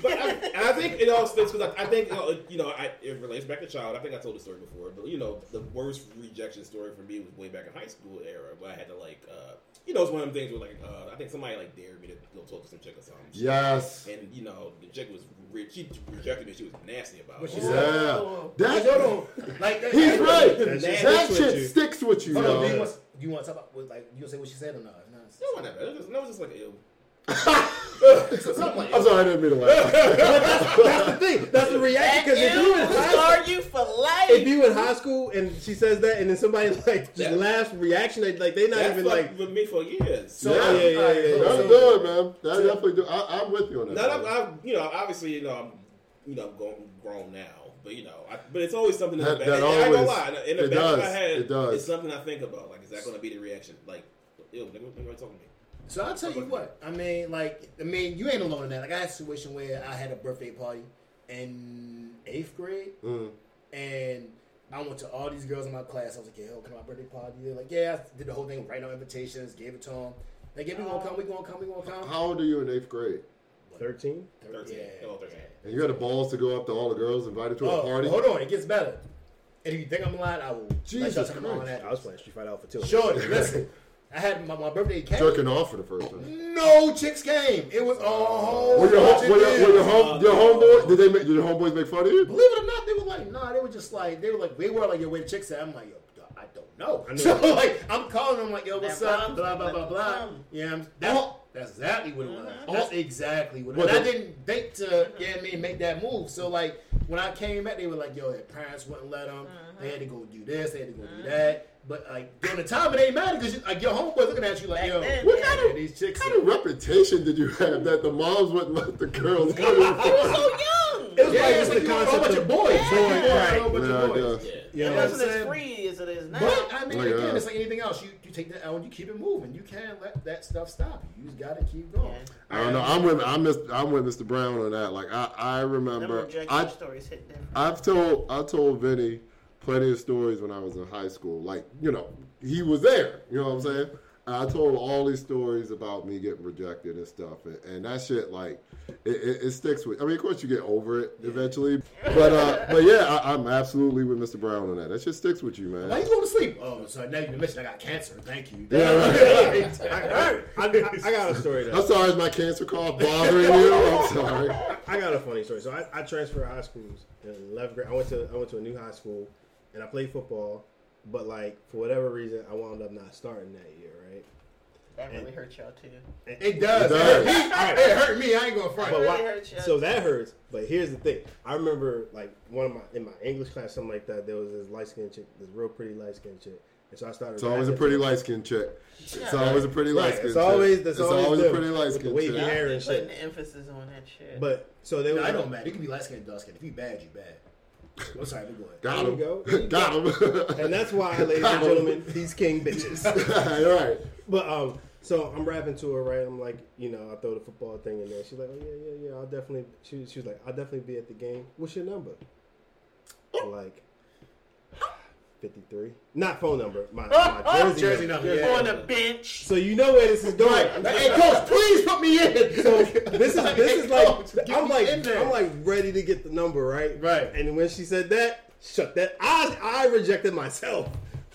But I, and I think it all fits because I, I think you know, you know I, it relates back to child. I think I told the story before, but you know the worst rejection story for me was way back in high school era where I had to like uh, you know it's one of them things where like uh, I think somebody like dared me to go talk to some chick or something. Yes. And you know the chick was re- she rejected me. She was nasty about it. she Yeah. Whoa. Like, That, hold on. Like that, he's right. That shit That sticks with shit you. sticks with you, Hold on. Do you yo. want, you want to talk about what, like you gonna say what she said or not? If not, It wasn't that. It was just, it was just like ew. <laughs> something like I'm sorry, I didn't mean to laugh. That's the thing. That's the reaction. Because if you in you high school, you for life. if you in high school and she says that, and then somebody <laughs> like just That- laughs reaction, they, like they not That's even fucked like. with me for years. So, Yeah, yeah, yeah, alright, yeah, so- yeah. That's good, man. That definitely do. I, I'm with you on that. Not, I'm. I'm, you know, obviously, you know, I'm, you know, grown, grown now, but you know, I, but it's always something in That- the back. that I ain't gonna always- lie, in the it back of my head, it does. it's something I think about. Like, is that going to be the reaction? Like, ew, nigga, nigga, talking to me. So I'll tell you what. I mean, like, I mean, you ain't alone in that. Like, I had a situation where I had a birthday party in eighth grade, Mm. and I went to all these girls in my class. I was like, "Yo, come to my birthday party." They're like, "Yeah." I did the whole thing, write out invitations, gave it to them. They gave me gonna come, we gonna come, we gonna come. How old are you in eighth grade? Thirteen. Thirteen, Yeah. oh, 13. And you had the balls to go up to all the girls invited to a Oh, party? hold on, it gets better. And if you think I'm lying, I will. Jesus let y'all come on Christ. that. I was playing Street Fighter Alpha 2. Sure, listen. <laughs> I had my, my birthday came. Jerking off for the first time. No chicks came. It was all. Were your, hom- were your, were your, home, your Oh, homeboy, did they make, did your homeboys make fun of you? Believe it or not, they were like, nah, they were just like, they were like, they were like, yo, where the chicks at? I'm like, yo, I don't know. I know. So <laughs> like, I'm calling them like, yo, what's That up? comes, Blah blah blah that blah. Yeah, I'm- that's, that's exactly what it was. Mhm. That's exactly what. It What was. And I didn't think to, yeah, I mean, make that move. So like, when I came back, they were like, yo, their parents wouldn't let them. They had to go do this. They had to go do that. But like during the time, it ain't matter because like your homeboy looking at you like, Back yo, then, What yeah. kind of, these chicks. what kind of reputation did you have that the moms wouldn't let the girls go? I was so young. It was yeah, like it's the you want a concept bunch of of boys. Yeah. Boy, Right. a whole bunch Yeah, of boys. Yeah. You it know, wasn't what I'm as saying? free as it is now. But I mean, Like, again, uh, it's like anything else. You you take that L and you keep it moving. You can't let that stuff stop you. You just gotta keep going. Yeah. I don't know. I'm with I'm, Mr. I'm with Mr. Brown on that. Like I, I remember I stories hit different. I've told I told Vinny plenty of stories when I was in high school. Like you know, he was there. You know what I'm saying? And I told all these stories about me getting rejected and stuff, and, and that shit like it, it, it sticks with. I mean, of course, you get over it eventually, but uh, but yeah, I, I'm absolutely with Mr. Brown on that. That shit sticks with you, man. Why man. you going to sleep? Oh, so now you mentioned I got cancer. Thank you. Yeah, <laughs> right. I, I, I, I got a story though. I'm sorry, is my cancer cough bothering you? I'm <laughs> sorry. I got a funny story. So I, I transferred high schools in 11th grade. I went to I went to a new high school, and I played football. But like for whatever reason, I wound up not starting that year, right? That really hurt y'all too. It does. It It, hurt me. it hurt me. I ain't going to front. But really why- hurt you. so that hurts. But here's the thing. I remember like one of my in my English class, something like that. There was this light skinned chick, this real pretty light skinned chick, and so I started. It's always a pretty light skinned chick. It's Yeah. always a pretty light Right, skinned it's chick. always that's it's always, always a pretty light with the skinned wavy hair Y'all and putting shit. the emphasis on that shit. But so they No, was I don't matter. You can be light skinned, dark skinned. If you bad, you bad. I'm sorry, we go ahead. Got There him. go. <laughs> There Got him. And that's why, ladies and <laughs> gentlemen, these king bitches. <laughs> All right. But um, so I'm rapping to her, right? I'm like, you know, I throw the football thing in there. She's like, oh yeah, yeah, yeah. I'll definitely. She, she was like, I'll definitely be at the game. What's your number? I'm like, 53. Not phone number. My, oh, my oh, jersey, Jersey number. number, yeah. On the bench. So you know where this is going. Hey, coach, please put me in. So this is this is Coach, like get I'm like. I'm like ready to get the number right. Right. And when she said that, shut that. I I rejected myself.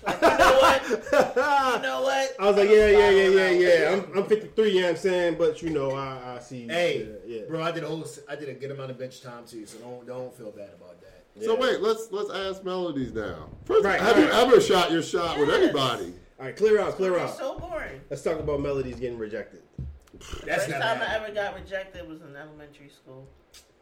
Like, you know what? <laughs> You know what? I was like, yeah, yeah, yeah, yeah, yeah. I'm, I'm 53, you know what I'm saying? But, you know, I, I see. Hey, yeah, yeah. bro, I did a whole, I did a good amount of bench time too, so don't don't feel bad about that. So Yeah. wait, let's let's ask melodies now. First, Right, have you ever shot your shot with anybody? All right, clear out, clear out. so boring. Let's talk about melodies getting rejected. That's First not time I ever got rejected was in elementary school.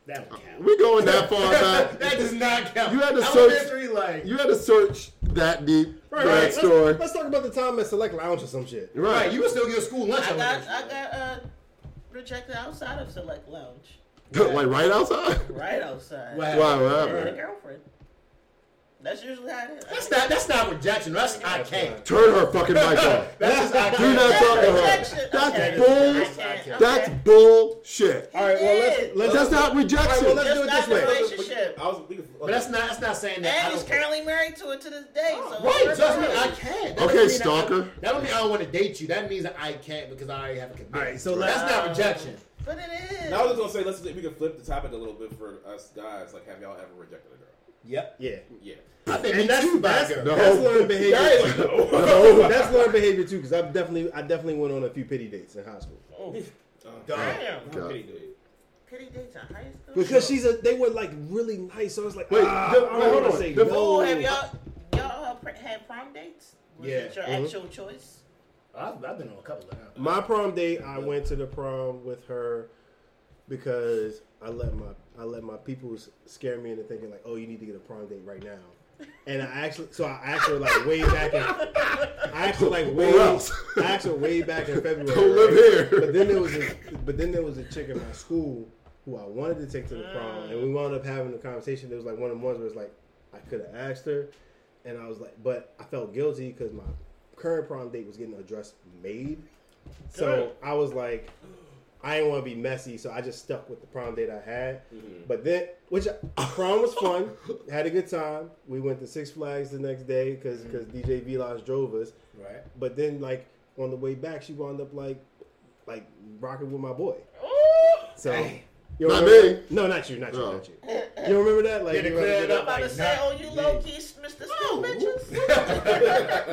That don't count. We going that far <laughs> back? that does not count. You had to search- like You had to search that deep for Right, that right. story. Let's, let's talk about the time at Select Lounge or some shit. Right. right. You can still get a school lunch. I got elementary. I got uh, rejected outside of Select Lounge. <laughs> like right outside. Right outside. Wow. Wow, I wow, a girlfriend. That's usually how it is. That's not that's not rejection. That's I can't. Turn her fucking mic off. <laughs> That's just I Do can't. not talk to her. That's Okay. bull. I can't. That's Okay. bullshit. All right, well, let's, let's That's not rejection. All right, well, let's do it this way. relationship. I was. We But that's not that's not saying that. And he's currently married to it to this day. Oh, so Right, we're trust me. I can't. That Okay, stalker. That, that don't mean I don't want to date you. That means that I can't because I already have a commitment. All right, so that's not rejection. But it is. Now I was gonna say, let's we can flip the topic a little bit for us guys. Like, have y'all ever rejected a girl? Yep. Yeah. Yeah. I think And me that's, too, by a that's. No. that's learned behavior. Guys, no. No, that's learned behavior too, because I've definitely, I definitely went on a few pity dates in high school. Oh, Dog. damn. Pity date. Pity dates in high school. Because she's a, they were like really nice. So I was like, Wait, ah, the- I don't hold want on. to say The- no. Oh, have y'all y'all had prom dates? Was Yeah. it your Mhm. actual choice? I've, I've been on a couple of them. My prom date, I went to the prom with her because I let my I let my people scare me into thinking like, oh, you need to get a prom date right now. And I actually, so I actually like way back in, I actually like way, Where else? I actually way back in February. Don't live right? here. But then there was a, but then there was a chick in my school who I wanted to take to the prom, and we wound up having a conversation. There was like one of the ones where it's like I could have asked her, and I was like, but I felt guilty because my current prom date was getting a dress made, so I was like, I didn't want to be messy, so I just stuck with the prom date I had. Mm-hmm. But then, which prom was fun, <laughs> had a good time. We went to Six Flags the next day because mm-hmm. DJ Vilas drove us. Right. But then, like on the way back, she wound up like like rocking with my boy. So Hey. You Not remember- me. No, not you, not you, Oh. not you. You remember that? Like Yeah, you clear remember it I'm that? about to say, oh, you low key Mr. School bitches. <laughs>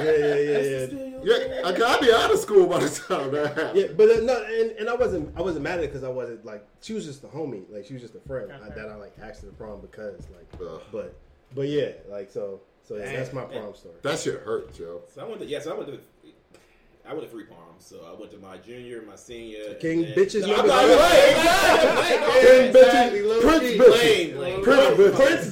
Yeah, yeah, yeah, yeah. Yeah, I gotta be out of school by the time that happened. Yeah, but uh, no, and, and I wasn't I wasn't mad at it because I wasn't like she was just a homie, like she was just a friend I, that I like asked to the prom because like, Ugh. but but yeah, like so so yeah, that's my prom story. That shit hurt, Joe. So I went to yes, I went to I went to three proms. So I went to my junior, my senior, King and bitches No, number I'm not- right. King bitches, Prince bitches, Lame, lame. Prince bitches. Prince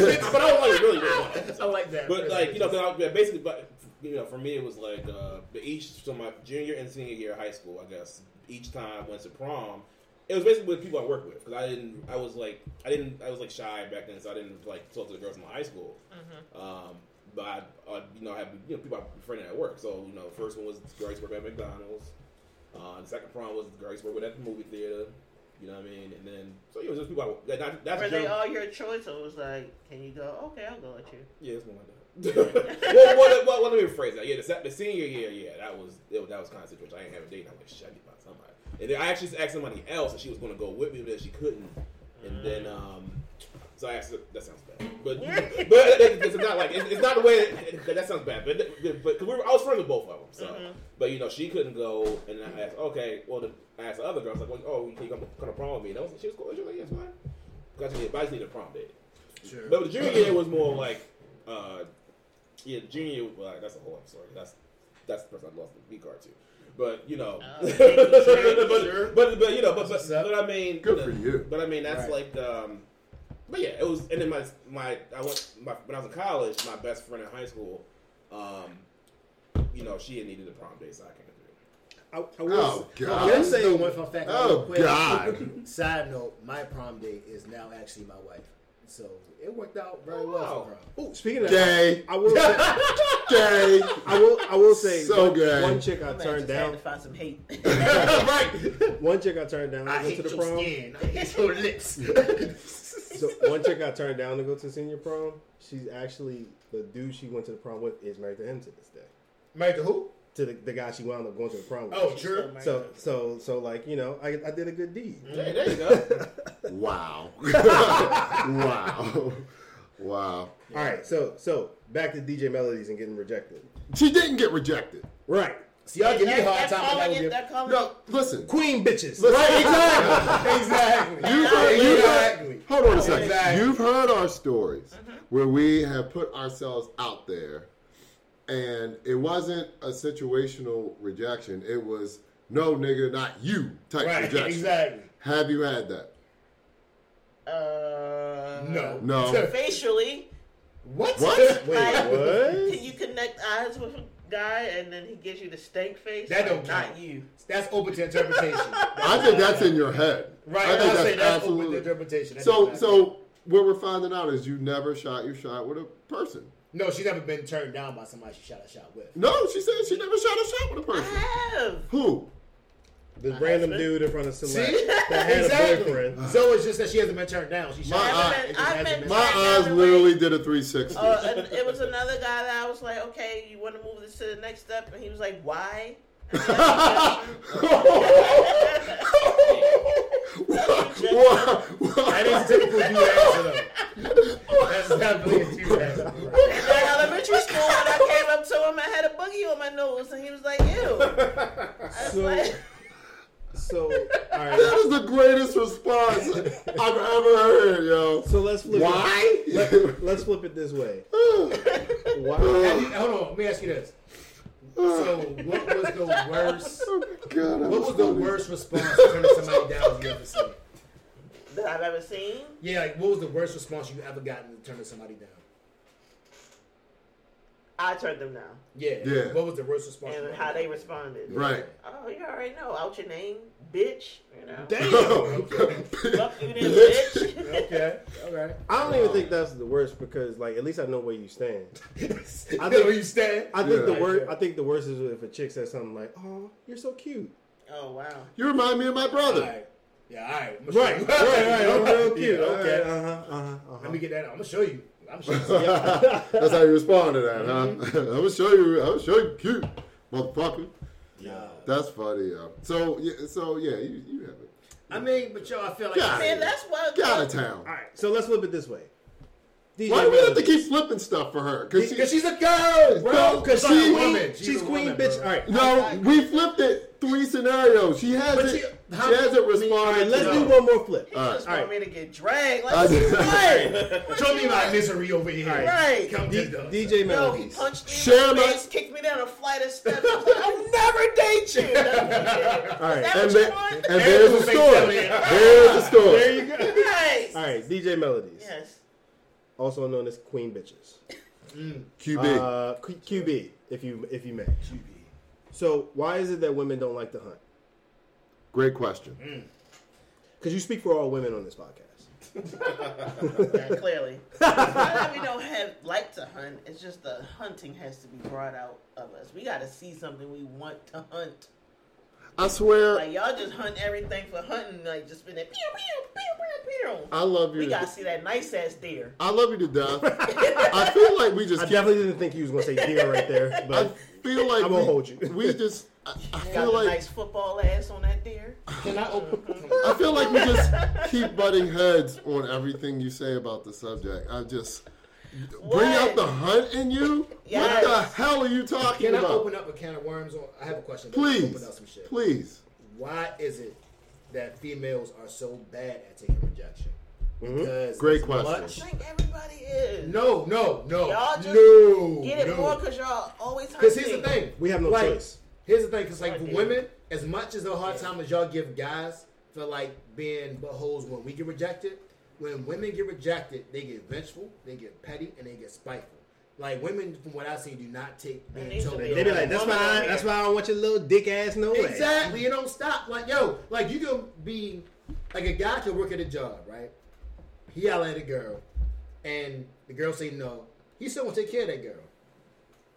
bitches. but I don't like really good. I like that. But like you know, 'cause I, basically, but you know, for me it was like uh, each so my junior and senior year of high school, I guess each time I went to prom, it was basically with people I worked with because I didn't, I was like, I didn't, I was like shy back then, so I didn't like talk to the girls in my high school. Um, but I, I, you know, I had you know people I befriended at work. So you know, first one was the girl I used to work at McDonald's. Uh, the second prom was the girl I used to work at the movie theater. You know what I mean? And then so you know, just people. I, that, that, that's Were they all your choice, or was like, can you go? Okay, I'll go with you. Yeah, it's more like that. <laughs> well, well, well, well, let me rephrase that. Yeah, the, the senior year, yeah, that was it, that was kind of situation. I didn't have a date. I was like, shit, I need to find somebody. And then I actually asked somebody else, and she was going to go with me, but she couldn't. And then, um, so I asked. That sounds bad, but <laughs> but it's not like it's, it's not the way that, that sounds bad. But but cause we were, I was friends with both of them. So, but you know, she couldn't go, and I asked, okay, well, the, I asked the other girl, I was like, well, oh, can you come, come to prom with me? And I was, she was cool. She was like, yeah, it's fine. 'Cause I just need, I just need a prom date. Sure. But the junior year was more like, uh, yeah, junior year. Well, that's a whole other story. That's that's the person I lost the V card to. But you know, Oh, <laughs> sure, but, sure. but but you know, but but, but I mean, Good you for you. But I mean, that's Right. like, um, but yeah, it was. And then my my I went my, when I was in college. My best friend in high school, um, you know, she had needed a prom date, so I came through. I, I will, Oh, I God. will Let's say one fun fact. Oh, real quick. God. <laughs> Side note: My prom date is now actually my wife. So it worked out very Oh, well wow. for. Oh, speaking of Gay. I will say, <laughs> Gay. I will I will say So one, gay. one chick I Man, turned just had down. to find some hate. <laughs> right. One chick I turned down. I to go hate to the your prom. skin. I hate your lips. So one chick I turned down to go to senior prom. She's actually the dude she went to the prom with is married to him to this day. Married to who? To the, the guy she wound up going to the prom with. Oh, She's true. So so so like you know I, I did a good deed. Mm. Hey, there you go. <laughs> Wow. <laughs> wow. Wow. All right, so so back to DJ Melodies and getting rejected. She didn't get rejected. Right, See, y'all give me a hard that time. calling it- that calling No, listen. Queen bitches. Right, <laughs> exactly. exactly. You've heard, you've heard, hold on a second. Exactly. You've heard our stories where we have put ourselves out there, and it wasn't a situational rejection. It was no nigga, not you type Right, rejection. exactly. Have you had that? Uh, No. No. So Facially, What? What? <laughs> Wait, Like, what? can you connect eyes with a guy and then he gives you the stank face? That Like, don't not count. you. That's open to interpretation. <laughs> I think that's in your head. Right, I I think say that's that's open to absolutely. interpretation. That's So, exactly- so what we're finding out is you never shot your shot with a person. no, she's never been turned down by somebody she shot a shot with. No, she said she never shot a shot with a person. have. Who? The My random husband. dude in front of See, Select that had a <laughs> exactly. boyfriend. So it's just that she hasn't been turned down. She. My eye- shot. I've been- just I've hasn't been- My eyes literally did a 360. Uh, it was another guy that I was like, okay, you want to move this to the next step? And he was like, why? Why- why- That is typical dude answer though. That's definitely a dude answer. And in elementary school, when I came up to him, I had a boogie on my nose, and he was like, ew. I was So, like, so <laughs> all right. That is the greatest response I've ever heard, yo. So let's flip it. Why? It. Let's flip it this way. <laughs> Why? You- hold on, let me ask you this. So, what was the worst? Oh God, What was the worst response to turning somebody down you ever seen? that I've ever seen. Yeah, like what was the worst response you ever gotten to turning somebody down? I turned them down. Yeah. Yeah. What was the worst response? And how they responded. Right. Oh, you already know. Out your name, bitch. You know. Damn. <laughs> Fuck you then, bitch. Okay. Okay. I don't even think that's the worst because, like, at least I know where you stand. <laughs> I think where you stand. I think Yeah. the worst. I think the worst is if a chick says something like, "Oh, you're so cute." Oh, wow. You remind me of my brother. right. Yeah. All right. I'm Right, gonna show right, you. right. I'm real cute. Yeah, Okay. okay. Uh huh. Uh huh. Let me get that. I'm gonna show you. I'm sure. <laughs> That's how you respond to that, huh? Mm-hmm. <laughs> I'm gonna show you. I'm gonna show you, cute motherfucker. yeah. That's funny, yo. So, yeah, so yeah, you, you have it. I mean, but yo, I feel like Yeah. Man, that's what. Get out of town. All right. So let's flip it this way. DJ Why do we have to keep flipping stuff for her? Because because she's a girl, bro. Because She's she's a queen. woman. She's, She's a queen, woman, bitch. bro. All right. no, we flipped it three scenarios. She hasn't. she- She, hasn't responded. right. Let's to do one more flip. He All just right. want me to get dragged. Like, I this is right. Show me my misery over here. Right. Come D- to the DJ Yo, he punched me Share in the face, kicked me down a flight of steps. I like, I'll <laughs> never date you. <laughs> All right. Is that And, what you and there's a story. There's a story. There you go. All right. DJ Melodies, Yes. Also known as Queen Bitches. QB. Uh, Q- QB, if you if you may. QB. So why is it that women don't like to hunt? Great question. Because you speak for all women on this podcast. <laughs> Yeah, clearly. Not that we don't have like to hunt. It's just the hunting has to be brought out of us. We got to see something we want to hunt. I swear, Like y'all just hunt everything for hunting. Like just been there. Pew, pew, pew, pew, pew. I love you. We gotta see that nice ass deer. I love you to death. <laughs> I feel like we just I keep definitely didn't think you was gonna say deer right there, but I feel like I'm gonna we, hold you. we just. I, I Got feel the like nice football ass on that deer. Can I open? I feel like we just <laughs> keep butting heads on everything you say about the subject. I just bring out the hunt in you. Yes. What the hell are you talking about? Can I open up a can of worms? On, I have a question. Please, Open up some shit. please. Why is it that females are so bad at taking rejection? Mm-hmm. Because Great as question. I think everybody is. No, no, no, Y'all just no. Get it no. more because y'all always. Because here's the thing. we have no like, choice. Here's the thing, because like for women, as much as a hard time as y'all give guys for like being buttholes when we get rejected, when women get rejected, they get vengeful, they get petty, and they get spiteful. Like women, from what I've seen, do not take There being needs told. be They be like, "That's why. I, that's why I don't want your little dick ass no way." Exactly. You don't stop. Like, yo, like you can be like a guy can work at a job, right? He yell at a girl. and the girl say no, he still want to take care of that girl.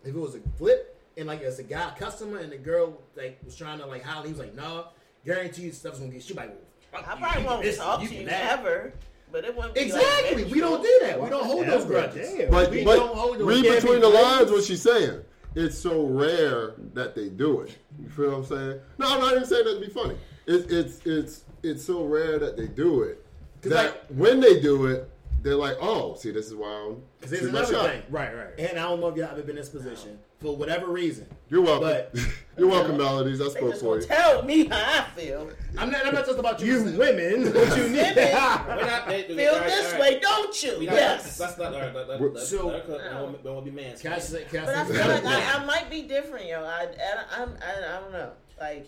If it was a flip and like it's a guy customer and the girl like was trying to like holler, he was like, no, guarantee you stuff's gonna get. She like, well, I fuck probably you, won't talk to can you that. ever, but it wouldn't be Exactly. Like we don't do that. We don't hold Yeah, those grudges. damn. But, we but don't hold those read between the lines what she's saying. It's so rare that they do it. You feel what I'm saying? No, I'm not even saying that to be funny. It's it's it's it's so rare that they do it 'Cause, that like- when they do it, they're like, oh, see, this is why I'm Because there's another shot. thing. Right, right. And I don't know if y'all ever been in this position for whatever reason. You're welcome. But- <laughs> You're welcome, Melodies. I spoke just for you. tell me how I feel. I'm not. I'm not just about you. You <laughs> women, what you need? Women We're not, they, feel all right, this all right. way, don't you? We not- Yes. That's not all right. Let, let, We're- let, So- let, let, I don't want to be man. Can I say? Can I But I say feel like something? I, I might be different, yo. I, I, I'm, I, I don't know. Like,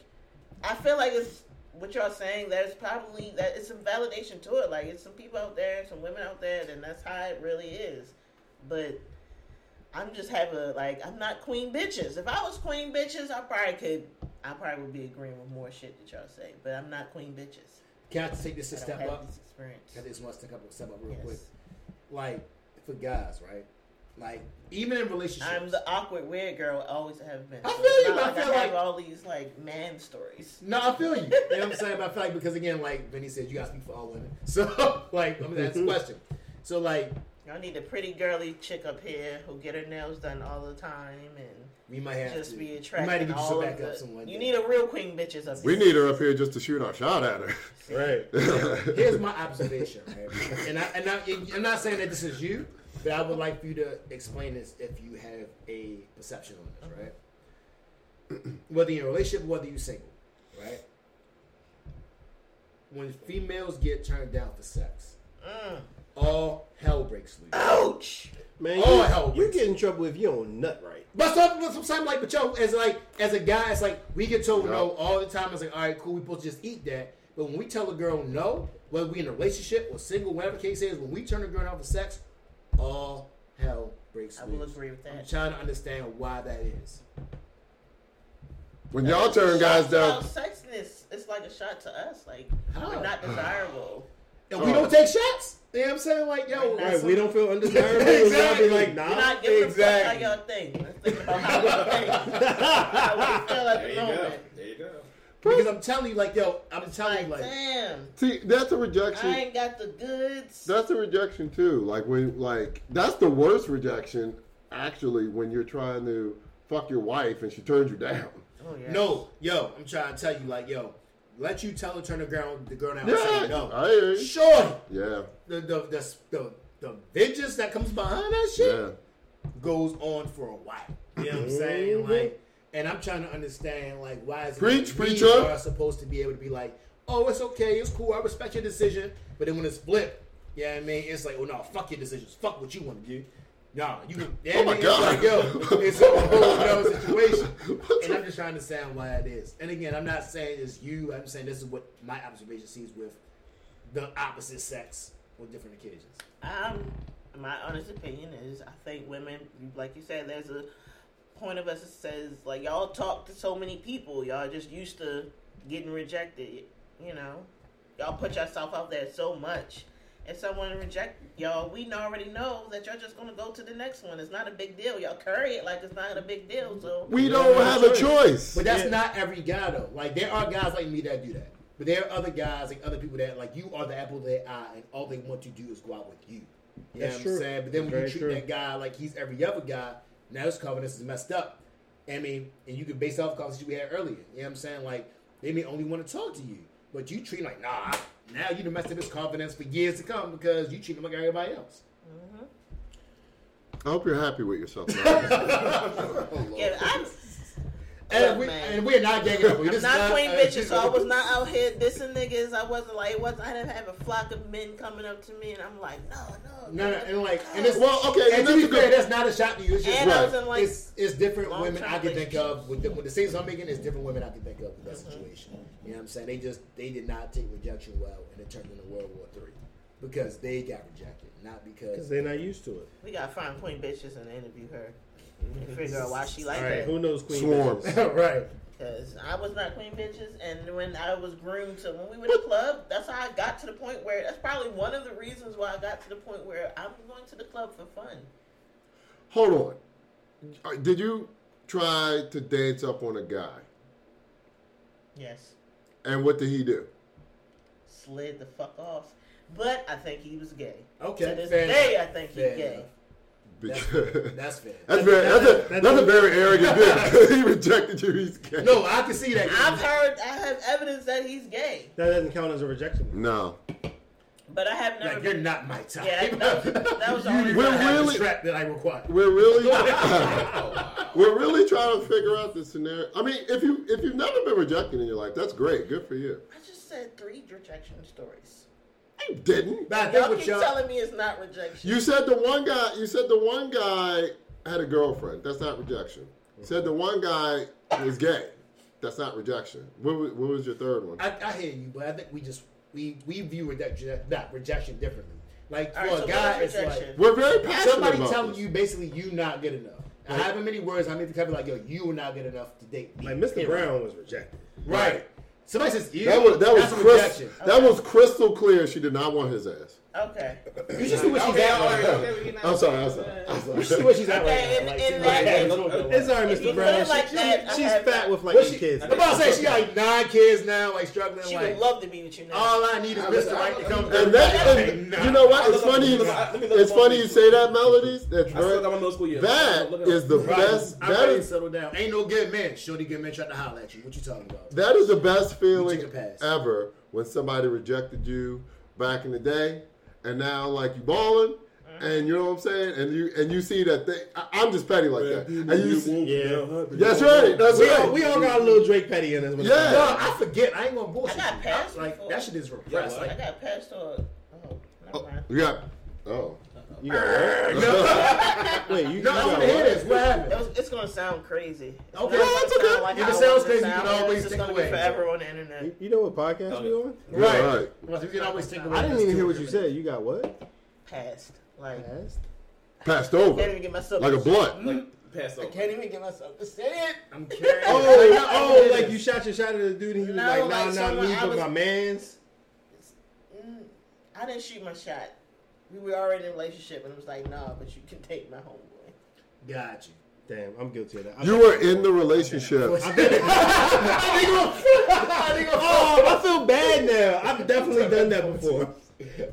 I feel like it's what y'all saying. There's probably that it's some validation to it. Like, it's some people out there, some women out there, and that's how it really is. But I'm just have a like. I'm not queen bitches. If I was queen bitches, I probably could. I probably would be agreeing with more shit that y'all say. But I'm not queen bitches. Can I take this a step up? this experience. I just want to step up, step up real Yes. quick. Like for guys, right? Like even in relationships, I'm the awkward weird girl. Always have been. I feel you, but I like feel I have like- all these like man stories. No, I feel you. You know what I'm saying? But I feel like because again, like Vinny said, you gotta speak for all women. <laughs> So like, I'm gonna ask a <laughs> question. So like, Y'all need a pretty girly chick up here who get her nails done all the time and we might have just to. be we attracting might need to all sit of back the, up someone. You need a real queen bitches up We here. need her up here just to shoot our shot at her. Right. <laughs> Here's my observation, right? And I and I, I'm not saying that this is you, but I would like for you to explain this if you have a perception on this, right? <clears throat> whether you're in a relationship, or whether you're single, right? When females get turned down for sex, Mm. All hell breaks loose. Ouch! Man, Oh, you, hell, you get in trouble if you don't nut right. But some, but sometimes, like, but yo, as like as a guy, it's like we get told Yeah. no all the time. It's like, all right, cool, we supposed to just eat that. But when we tell a girl no, whether we in a relationship or single, whatever the case is, when we turn a girl down for sex, all hell breaks I will loose. agree with that. I'm trying to understand why that is. When y'all turn guys down, about sexiness, it's like a shot to us. Like How? we're not desirable. And we don't take shots. You know what I'm saying? Like, yo, Right, Right, we don't feel undesirable. Exactly. exactly. Be like, nah. We're not giving exactly. a fuck how y'all think. Let's think about how we think. how we feel at <laughs> There the you go. There you go. because I'm telling you, like, yo, I'm telling Like, you, like, damn, see, that's a rejection. I ain't got the goods. That's a rejection too. Like when, like that's the worst rejection. Actually, when you're trying to fuck your wife and she turns you down. Oh, yeah. no, yo, I'm trying to tell you, like, yo, let you tell her turn the girl, the girl down and Yeah, say no. I hear you. Sure. Yeah, the the the the, the vengeance that comes behind that shit yeah. goes on for a while. You know what I'm saying? Mm-hmm. Like, and I'm trying to understand like why is it Preach, that preacher. are supposed to be able to be like, oh, it's okay, it's cool, I respect your decision, but then when it's flipped, yeah, I mean, it's like, oh no, fuck your decisions, fuck what you want to do. No, you. Yeah, Oh my it's God. Like, yo, it's a whole other situation, <laughs> and I'm just trying to understand why it is. And again, I'm not saying it's you. I'm saying this is what my observation sees with the opposite sex on different occasions. Um, my honest opinion is, I think women, like you said, there's a point of us that says like y'all talk to so many people, y'all just used to getting rejected. You know, y'all put yourself out there so much. If someone reject y'all, we already know that you're just gonna go to the next one. It's not a big deal. Y'all carry it like it's not a big deal. So We don't no have a choice. choice. But that's Yeah. not every guy though. Like there are guys like me that do that. But there are other guys, like other people that like you are the apple of their eye, and all they want to do is go out with you. You know That's what I'm true. saying? But then when Very you treat true. that guy like he's every other guy, now his confidence is messed up. I mean, and you can base off the conversation we had earlier. You know what I'm saying? Like they may only want to talk to you, but you treat him like nah. Now you done messed up his confidence for years to come because you treat him like everybody else. Mm-hmm. I hope you're happy with yourself. <laughs> man. yeah, I'm. And, we, and we're not ganging up. on you. I'm not queen bitches, so I was not out here dissing niggas. I wasn't like, it wasn't, I didn't have a flock of men coming up to me, and I'm like, no, no, No, no, and like, and it's Well, okay, And and to be that's fair, that's not a shot to you. It's just Right. like, it's it's different women I can think of with the, with the decisions I'm making. It's different women I can think of with that Mm-hmm. situation. You know what I'm saying? They just they did not take rejection well, and it turned into World War Three because they got rejected, not Because because. they're not used to it. we gotta find queen bitches and interview her and figure out why she like All right, that. who knows Queen Swarms. Bitches? <laughs> right. Cause I was not queen bitches, and when I was groomed to when we went to the club, that's how I got to the point where that's probably one of the reasons why I got to the point where I'm going to the club for fun. Hold on. Uh, Did you try to dance up on a guy? Yes, And what did he do? slid the fuck off, but I think he was gay. Okay, to this fair day, enough. I think he's Fair gay. enough. Because <laughs> That's fair. that's very that's a that's that's a a- very arrogant dude. <laughs> <laughs> he rejected you. He's gay. No, I can see that. I've heard, I have evidence that he's gay, That doesn't count as a rejection. No. but I have never. Like, you're not my type. Yeah, that, that was the only. We're really- the strap that I require. We're really Oh, we're really trying to figure out the scenario. I mean, if you if you've never been rejected in your life, that's great. Good for you. I just said three rejection stories. You didn't. But I think Y'all what keep y'all, telling me it's not rejection. You said the one guy. You said the one guy had a girlfriend. That's not rejection. You said the one guy was gay. That's not rejection. What was, what was your third one? I, I hear you, but I think we just we we view rejection not rejection differently. Like All for right, a so guy, what is it's like? We're very passionate somebody about telling this. you basically you not good enough. Now, however many words I need to cover, like yo, you were not good enough to date me. Like Mr. Brown was rejected. right? Somebody says you. That was that was that was crystal clear. She did not want his ass. Okay. You should see what she's Okay, at. all right right, now. okay, I'm sorry. I'm sorry. I'm You should see what she's at Okay, right in- now. Like, in she's that like, case- It's alright, Mr. Brown. like She- that, she's have fat that. with like What eight she, kids. I'm about to say she like nine kids now, like struggling. She like would love to be with you now. all I need is Mr. Right to come. And that, and you know what? It's funny. Let me look It's funny you say that, melodies. That's I still very. got my middle school years. That Look it up. is the Right. best. I'm That ready to settle down. Ain't no good man. Shorty good man trying to holler at you. What you talking about? that is the best feeling You take a pass. ever when somebody rejected you back in the day, and now like you balling. And you know what I'm saying, and you and you see that thing. I, I'm just petty like that. And you, see, Yeah. that's right, that's We right. all, we all got a little Drake Petty in us. Yeah. comes No, I forget. I ain't gonna bullshit. I got you. passed like before. that shit is repressed. Yeah, I like, got passed on. Oh, never oh, mind. You got, oh, You got what? Wait, you, you no, I got want to hear what? this. What It happened? was, it's gonna sound crazy. It's Okay. not No, gonna okay. sound Like If it sounds want it to crazy, you sound, can and always It's just take gonna away. be forever on the internet. You, you know what podcast we on? Right. right. Well, you can always take away. I didn't even hear what you said. You got what? Passed. Like Past? Passed over. I can't even get myself like a blunt. Like, passed I can't even get myself to say it. I'm curious. Oh, oh, like you shot your shot at the dude and he was No, like, like nah, nah, someone me, I but was- my man's. Mm, I didn't shoot my shot. We were already in a relationship, and it was like, nah, but you can take my homeboy. Got you. Damn, I'm guilty of that. I You were in the relationship. <laughs> Oh, I feel bad now. I've definitely done that before.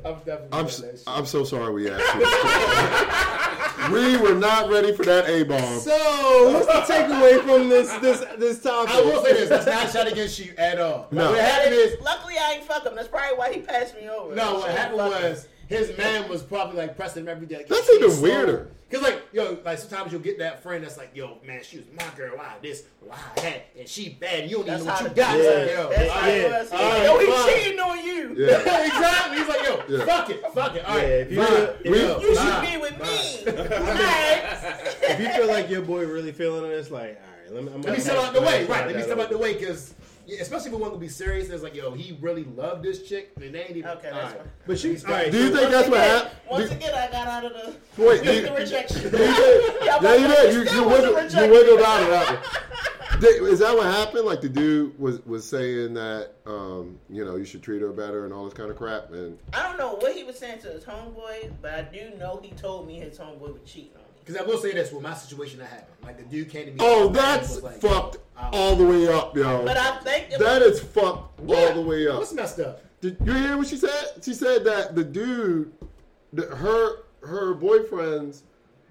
I'm definitely. I'm done s- that shit. I'm so sorry we asked you. <laughs> we were not ready for that A bomb. So, what's the takeaway from this this this topic? I will say this. That's not shot against you at all. No. What happened is Luckily, I ain't fuck him. That's probably why he passed me over. No, what happened was. him. Was his man was probably like pressing him every day. Like, That's even slow." weirder. Cause like yo, like sometimes you'll get that friend that's like, yo, man, she was my girl. Why this? Why that? And she bad. And you don't That's even know what you got. Yeah. It's like, yo, That's all how right. it all right, Yo, he fine. cheating on you. <laughs> Yeah. exactly. He's like, yo, Yeah. fuck it, fuck it. All right, Yeah, if you fine. feel- if We- Yo, You fine. should be with me. <laughs> <laughs> if you feel like your boy really feeling it, it's like, all right, let me. I'm Let me step out the way, right? Let me step out the way, cause yeah, especially if we want to be serious, it's like, yo, he really loved this chick, and they ain't even. Okay, all that's right. But she's all right. Do you so- think that's what happened? Once Do- again, I got out of the, Wait, the, you- the rejection. you? <laughs> Y'all Yeah, you did. You, still you, wasn't wiggled, you wiggled out of that <laughs> Is that what happened? Like the dude was was saying that um, you know you should treat her better and all this kind of crap. And I don't know what he was saying to his homeboy, but I do know he told me his homeboy was cheating on me. Because I will say this, with my situation that happened, like the dude came to me. oh, that's like, fucked oh. all the way up, yo. But I think it That was, is fucked What? all the way up. What's messed up? Did you hear what she said? She said that the dude, the, her her boyfriend's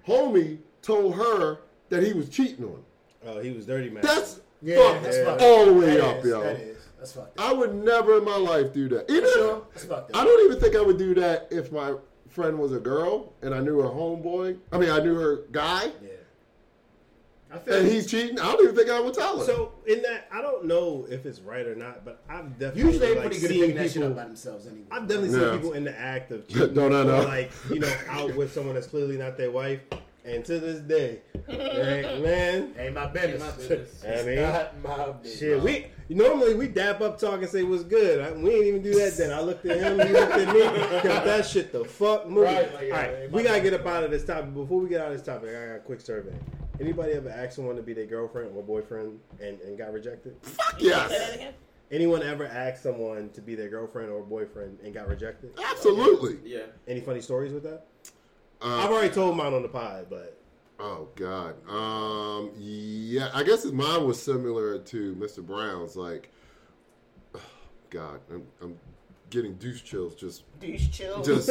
homie told her that he was cheating on. her. Oh, he was dirty, man. That's Yeah, fucked that's Yeah. all the way That up, is, yo. That is. That's fucked up. I would never in my life do that. Even if- Sure, that's fucked up. I don't even think I would do that if my friend was a girl and I knew her homeboy. I mean, I knew her guy, Yeah. I feel and you. he's cheating. I don't even think I would tell her. So in that, I don't know if it's right or not, but I've definitely usually they're like, pretty good at seen picking that shit people. up by themselves anyway. I've definitely Yeah. seen people in the act of <laughs> cheating, Don't I know? or, like you know, out with someone that's clearly not their wife, and to this day, right, <laughs> man, Ain't my business. Ain't my business. I mean, Not my business. shit, we normally we dap up, talk, and say what's good. I, we ain't even do that. Then I looked at him, he looked at me, kept that shit the fuck moving. Right, like, yeah, All right, we gotta get up out of this topic. Before we get out of this topic, I got a quick survey. Anybody ever asked someone to be their girlfriend or boyfriend and, and got rejected? Fuck yes. Anyone ever asked someone to be their girlfriend or boyfriend and got rejected? absolutely. Yeah. Any funny stories with that? Uh, I've already told mine on the pod, but Oh God. Um. Yeah. I guess mine was similar to Mr. Brown's. Like, <sighs> God, I'm, I'm getting douche chills just Douche chill. just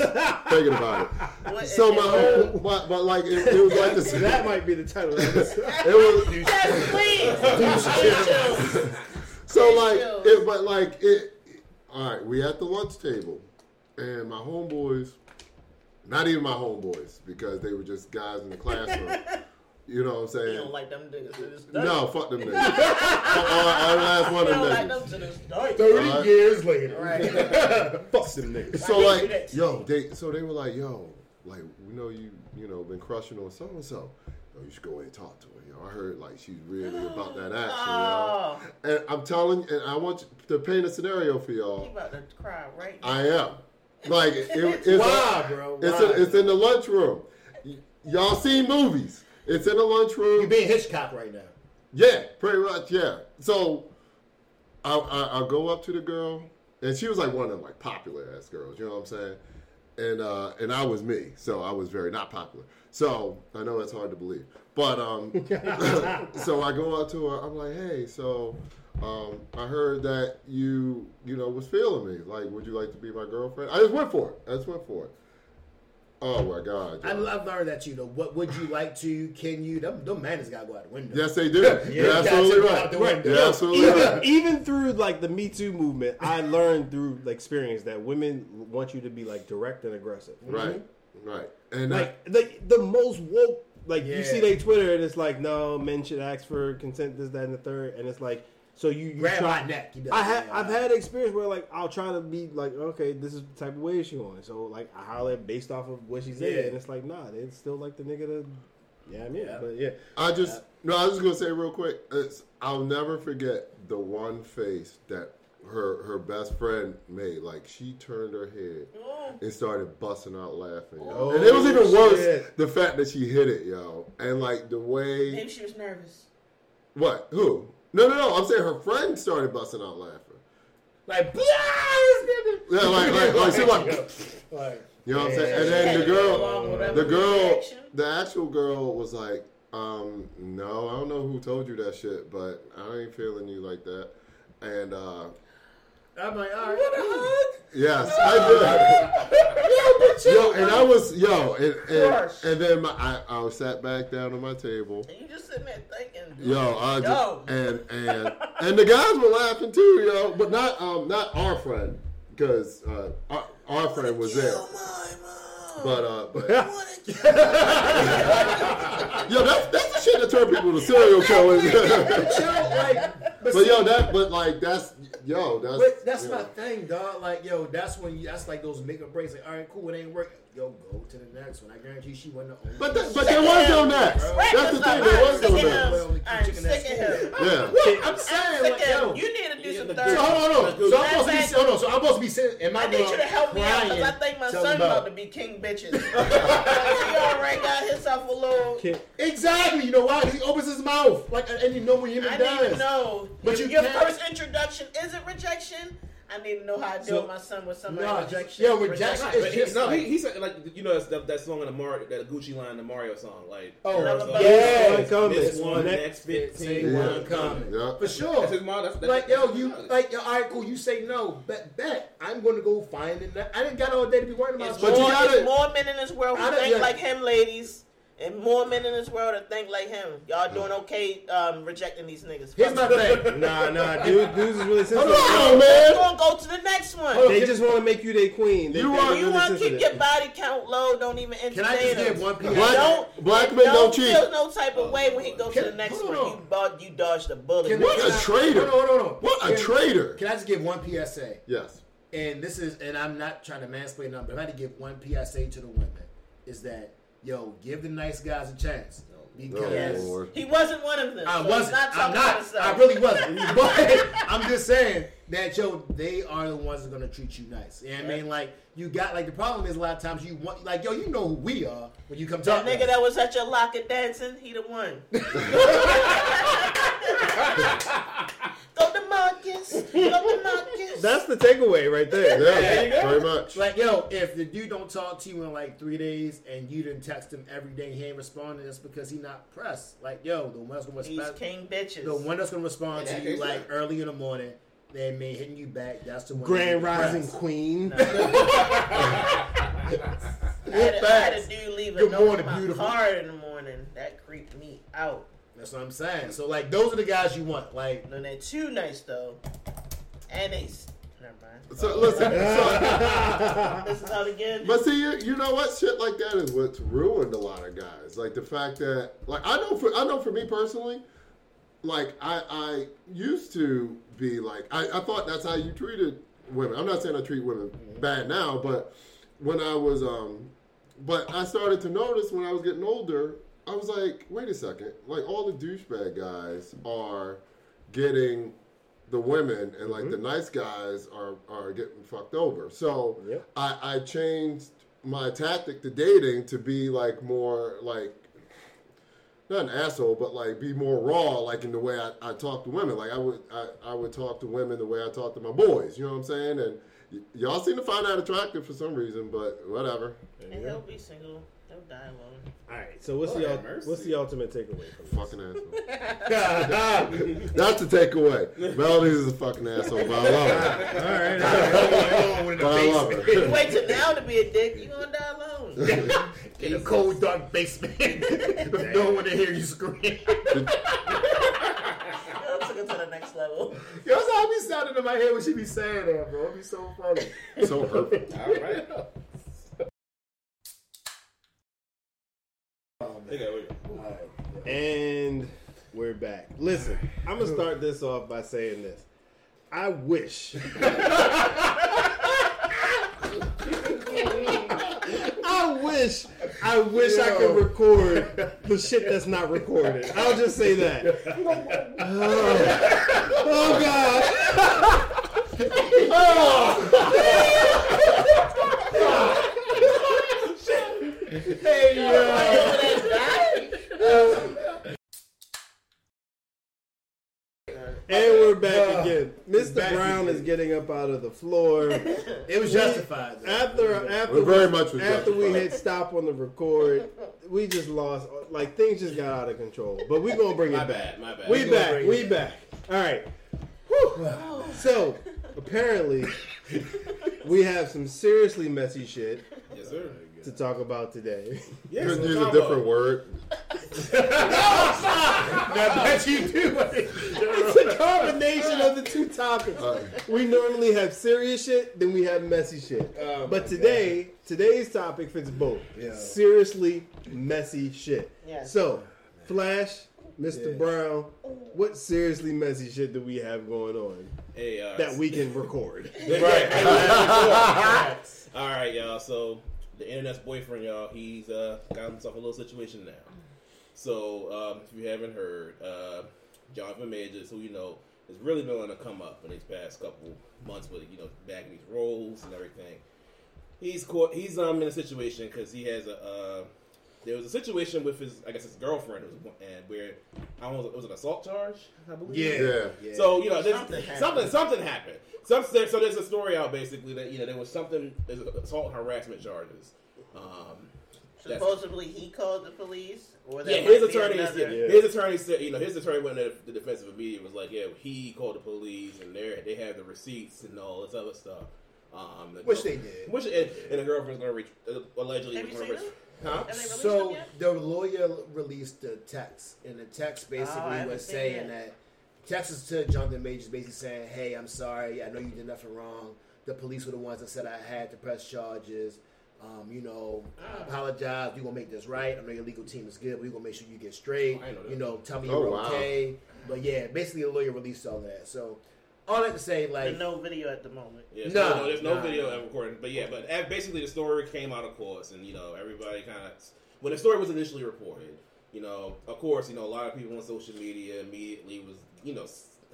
thinking about it. <laughs> What- So my, whole, but, but like it, it was like this. that might be the title. Of this. <laughs> It was Yes, please. Douche chills. <laughs> so Deuce like chills. it, but like it. All right, we at the lunch table, and my homeboys, not even my homeboys, because they were just guys in the classroom. <laughs> You know what I'm saying? You don't like them niggas to this day. No, fuck them <laughs> niggas. Every last one of don't like them them to this day. Thirty Alright. years later, Right. <laughs> Fuck them niggas. So like, did you do that? yo, they so they were like, yo, like we know you, you know, been crushing on so and so. Yo, you should go in and talk to her. Yo, I heard like she's really about that <gasps> action. Oh, Yo. And I'm telling, you, and I want you to paint a scenario for you y'all. about to cry right now. I am. Like it, it's Why, bro? It's Why? in, it's in the lunchroom. Y- y'all seen movies? It's in the lunchroom. you being Hitchcock right now. Yeah, pretty much. Yeah. So I, I I'll go up to the girl, and she was like one of them like popular ass girls. You know what I'm saying? And uh, and I was me, so I was very not popular. So I know that's hard to believe, but um, <laughs> so I go out to her. I'm like, hey, so um, I heard that you you know was feeling me. Like, would you like to be my girlfriend? I just went for it. I just went for it. Oh my god. I, have learned that you know. What would you like to? Can you? Them, them manners gotta go out the window. Yes, they do. Yeah, You're absolutely go right. out the. You're absolutely right. even, even through like the Me Too movement, I learned through like, experience that women want you to be like direct and aggressive. Right, right, and Like the the most woke. Like you see they Twitter and it's like no men should ask for consent this that and the third and it's like so you, you Grab try, my neck. You I have I've had experience where like I'll try to be like okay this is the type of way she on so like I holler based off of what she's said Yeah. and it's like nah it's still like the nigga to yeah I mean Yeah. but yeah I just no. I was just gonna say real quick. It's, I'll never forget the one face that her her best friend made. Like she turned her head oh. and started busting out laughing. Oh, and it was even worse shit. the fact that she hit it, yo. And like the way Maybe she was nervous. what who? No, no, no. I'm saying her friend started busting out laughing. like, Yeah, like like like she like. like You know what I'm saying? And then the Had to go along girl, the girl, the actual girl was like, um, no, I don't know who told you that shit, but I ain't feeling you like that. And uh, I'm like, all right. What a hug. yes, I did. <laughs> yo, and I was yo, and and, Crush. and then my, I I sat back down at my table. And you just sitting there thinking, Yo, I just, Yo. and and and the guys were laughing too, yo, but not um not our friend because uh, our, our friend was there, my mom. but uh, but I wanna <laughs> kill Yo, that's that's the shit that turn people to serial killers. Like, but see, yo, that but like that's yo, that's But that's my know. thing, dog. Like, yo, that's when you, that's like those make or breaks. Like, all right, cool, it ain't working. Yo, go to the next one. I guarantee you, she wasn't the only. But that, but there was no next. Right, That's the thing. There was sick no of next. I'm Chicken sick that's of him. Yeah. What? I'm I'm saying, like, yo. You need to do Yeah, some the So hold on, hold on. So I'm supposed to be. Hold on. So I'm supposed to be sitting in my I need you to help me out because I think my telling son about- about to be king bitches. <laughs> he already got himself a little. Exactly. You know why? 'Cause he opens his mouth, like, and you know when him I need to does. know. But But you your can't- first introduction is it rejection? I need to know how I deal So- with my son with some No, rejection. yo, rejection is But he, just no, like- he, he said like you know that's, that, that song in the Mario, that Gucci line, in the Mario song, like Oh, Girls, yeah. Coming. this one, Next- next fifteen, Yeah. one one coming. coming. Yeah. For sure. That's his mom. That's, that's like yo, you like yo, all right, cool. You say no, bet bet. I'm gonna go find it. I didn't got all day to be worrying about. It's But you more, gotta- more men in this world who think like him, ladies, and more men in this world that think like him. Y'all doing okay um, rejecting these niggas. Here's my thing. nah nah dude dudes is really sensitive Hold on, Oh We're man. gonna go to the next one. Hold on. they just want to make you their queen they, You they are- really you want to keep your body count low. Don't even entertain Can I just them. give one piece? Black- don't black men don't cheat. feel no type of way when he goes to the next one. on. You bought, you dodged the bullet. Can- What can a I- traitor. Hold on, hold on, hold on. What a Can- traitor. Can I just give one PSA? Yes. And this is, and I'm not trying to mansplain nothing, but if I had to give one PSA to the women, is that yo, give the nice guys a chance. because Yes. He wasn't one of them. I so wasn't. Not I'm not. I really wasn't. <laughs> but I'm just saying that yo, they are the ones that are gonna treat you nice. You know what I mean? Like you got like the problem is a lot of times you want like yo, you know who we are when you come That talk. to nigga us. that was at your locket dancing, he the one. <laughs> <laughs> That's the takeaway right there. Yeah, very much. Like yo, if the dude don't talk to you in like three days and you didn't text him every day, he ain't responding. That's because he not pressed. Like yo, the one that's gonna He's respond, king bitches. the one that's gonna respond Yeah, to you like right. early in the morning, then me hitting you back. That's the one. Grand Rising press. Queen. I <laughs> had, a, I had a dude leave a note morning, in my beautiful. car in the morning. That creeped me out. That's what I'm saying. So like those are the guys you want. Like And they're too nice though. And they. s- Never mind. So listen, so, <laughs> This is out again. but see, you, you know what? Shit like that is what's ruined a lot of guys. Like the fact that, like, I know for I know for me personally, like I I used to be like I, I thought that's how you treated women. I'm not saying I treat women bad now, but when I was um, but I started to notice when I was getting older, I was like, wait a second, like all the douchebag guys are getting the women and like the mm-hmm. nice guys are are getting fucked over. So Yep. I, I changed my tactic to dating to be like more like not an asshole, but like be more raw, like in the way I, I talk to women. Like I would I, I would talk to women the way I talk to my boys. You know what I'm saying? And y- y'all seem to find that attractive for some reason, but whatever. and he'll be single. He'll die alone. All right. So what's Lord the ul- mercy. what's the ultimate takeaway from this? Fucking asshole. <laughs> That's the takeaway. Melody is a fucking asshole, but I love her. All right. All right. But I love You her. wait till now to be a dick, you gonna die alone. <laughs> in a cold dark basement <laughs> with no one to hear you scream. That took it to the next level. Yo, that's how I be sounding in my head when she be saying that, bro. It'd be so funny. So hurtful. All right. Think I would- And we're back. Listen, I'm gonna start this off by saying this. I wish. <laughs> I wish. I wish I could record the shit that's not recorded. I'll just say that. <laughs> Oh, oh God. <laughs> Oh. Hey, yo. And we're back again. Mr. back Brown again. is getting up out of the floor. <laughs> It was justified. though. After after Well, very we, much was after we hit stop on the record, we just lost. Like things just got out of control. But we're gonna bring My it back. My bad. We gonna back. We it back. All right. Whew. So apparently, <laughs> we have some seriously messy shit yes, sir. To talk about today. <laughs> Yes, Could use a combo. different word. I bet <laughs> you do. it's a combination of the two topics. We normally have serious shit, then we have messy shit. Oh, but my today, today's topic fits both. Yeah. Seriously messy shit. Yeah. So, Flash, Mr. Yeah. Brown, what seriously messy shit do we have going on Hey, uh, that we can record? <laughs> right. All right, y'all. So the internet's boyfriend, y'all, he's uh, got himself a little situation now. So um, if you haven't heard, uh, Jonathan Majors, who you know has really been on the come up in these past couple months with you know bagging these roles and everything. He's caught. He's um in a situation because he has a. Uh, there was a situation with his, I guess his girlfriend, was, and where I don't know, it was an assault charge, I believe. Yeah. Yeah. So you know, Something something happened. something happened. Some, so there's a story out basically that you know there was something there's assault and harassment charges. Um, Supposedly he called the police. Or yeah, his attorney another- said, Yeah. his attorney said you know his attorney went to the defense of media was like yeah he called the police and they they have the receipts and all this other stuff. Um, the Which they did. Which and, and the girlfriend's going to reach uh, allegedly. Have you seen reach- them? Huh? Have they released So the lawyer released the text, and the text Oh, basically haven't was saying it. that Texas to Jonathan Majors basically saying, "Hey, I'm sorry. I know you did nothing wrong. The police were the ones that said I had to press charges. Um, you know, I Ah. apologize. We're gonna make this right. I know your legal team is good. but We're gonna make sure you get straight. I didn't know. You know, tell me Oh, you're wow. okay. But yeah, basically the lawyer released all that. So all that to say, like, There's no video at the moment. Yeah, Nah, so no, there's no nah, video nah. of recording, but yeah, but uh, basically the story came out of course, and you know everybody kind of when the story was initially reported, You know, of course, you know a lot of people on social media immediately was you know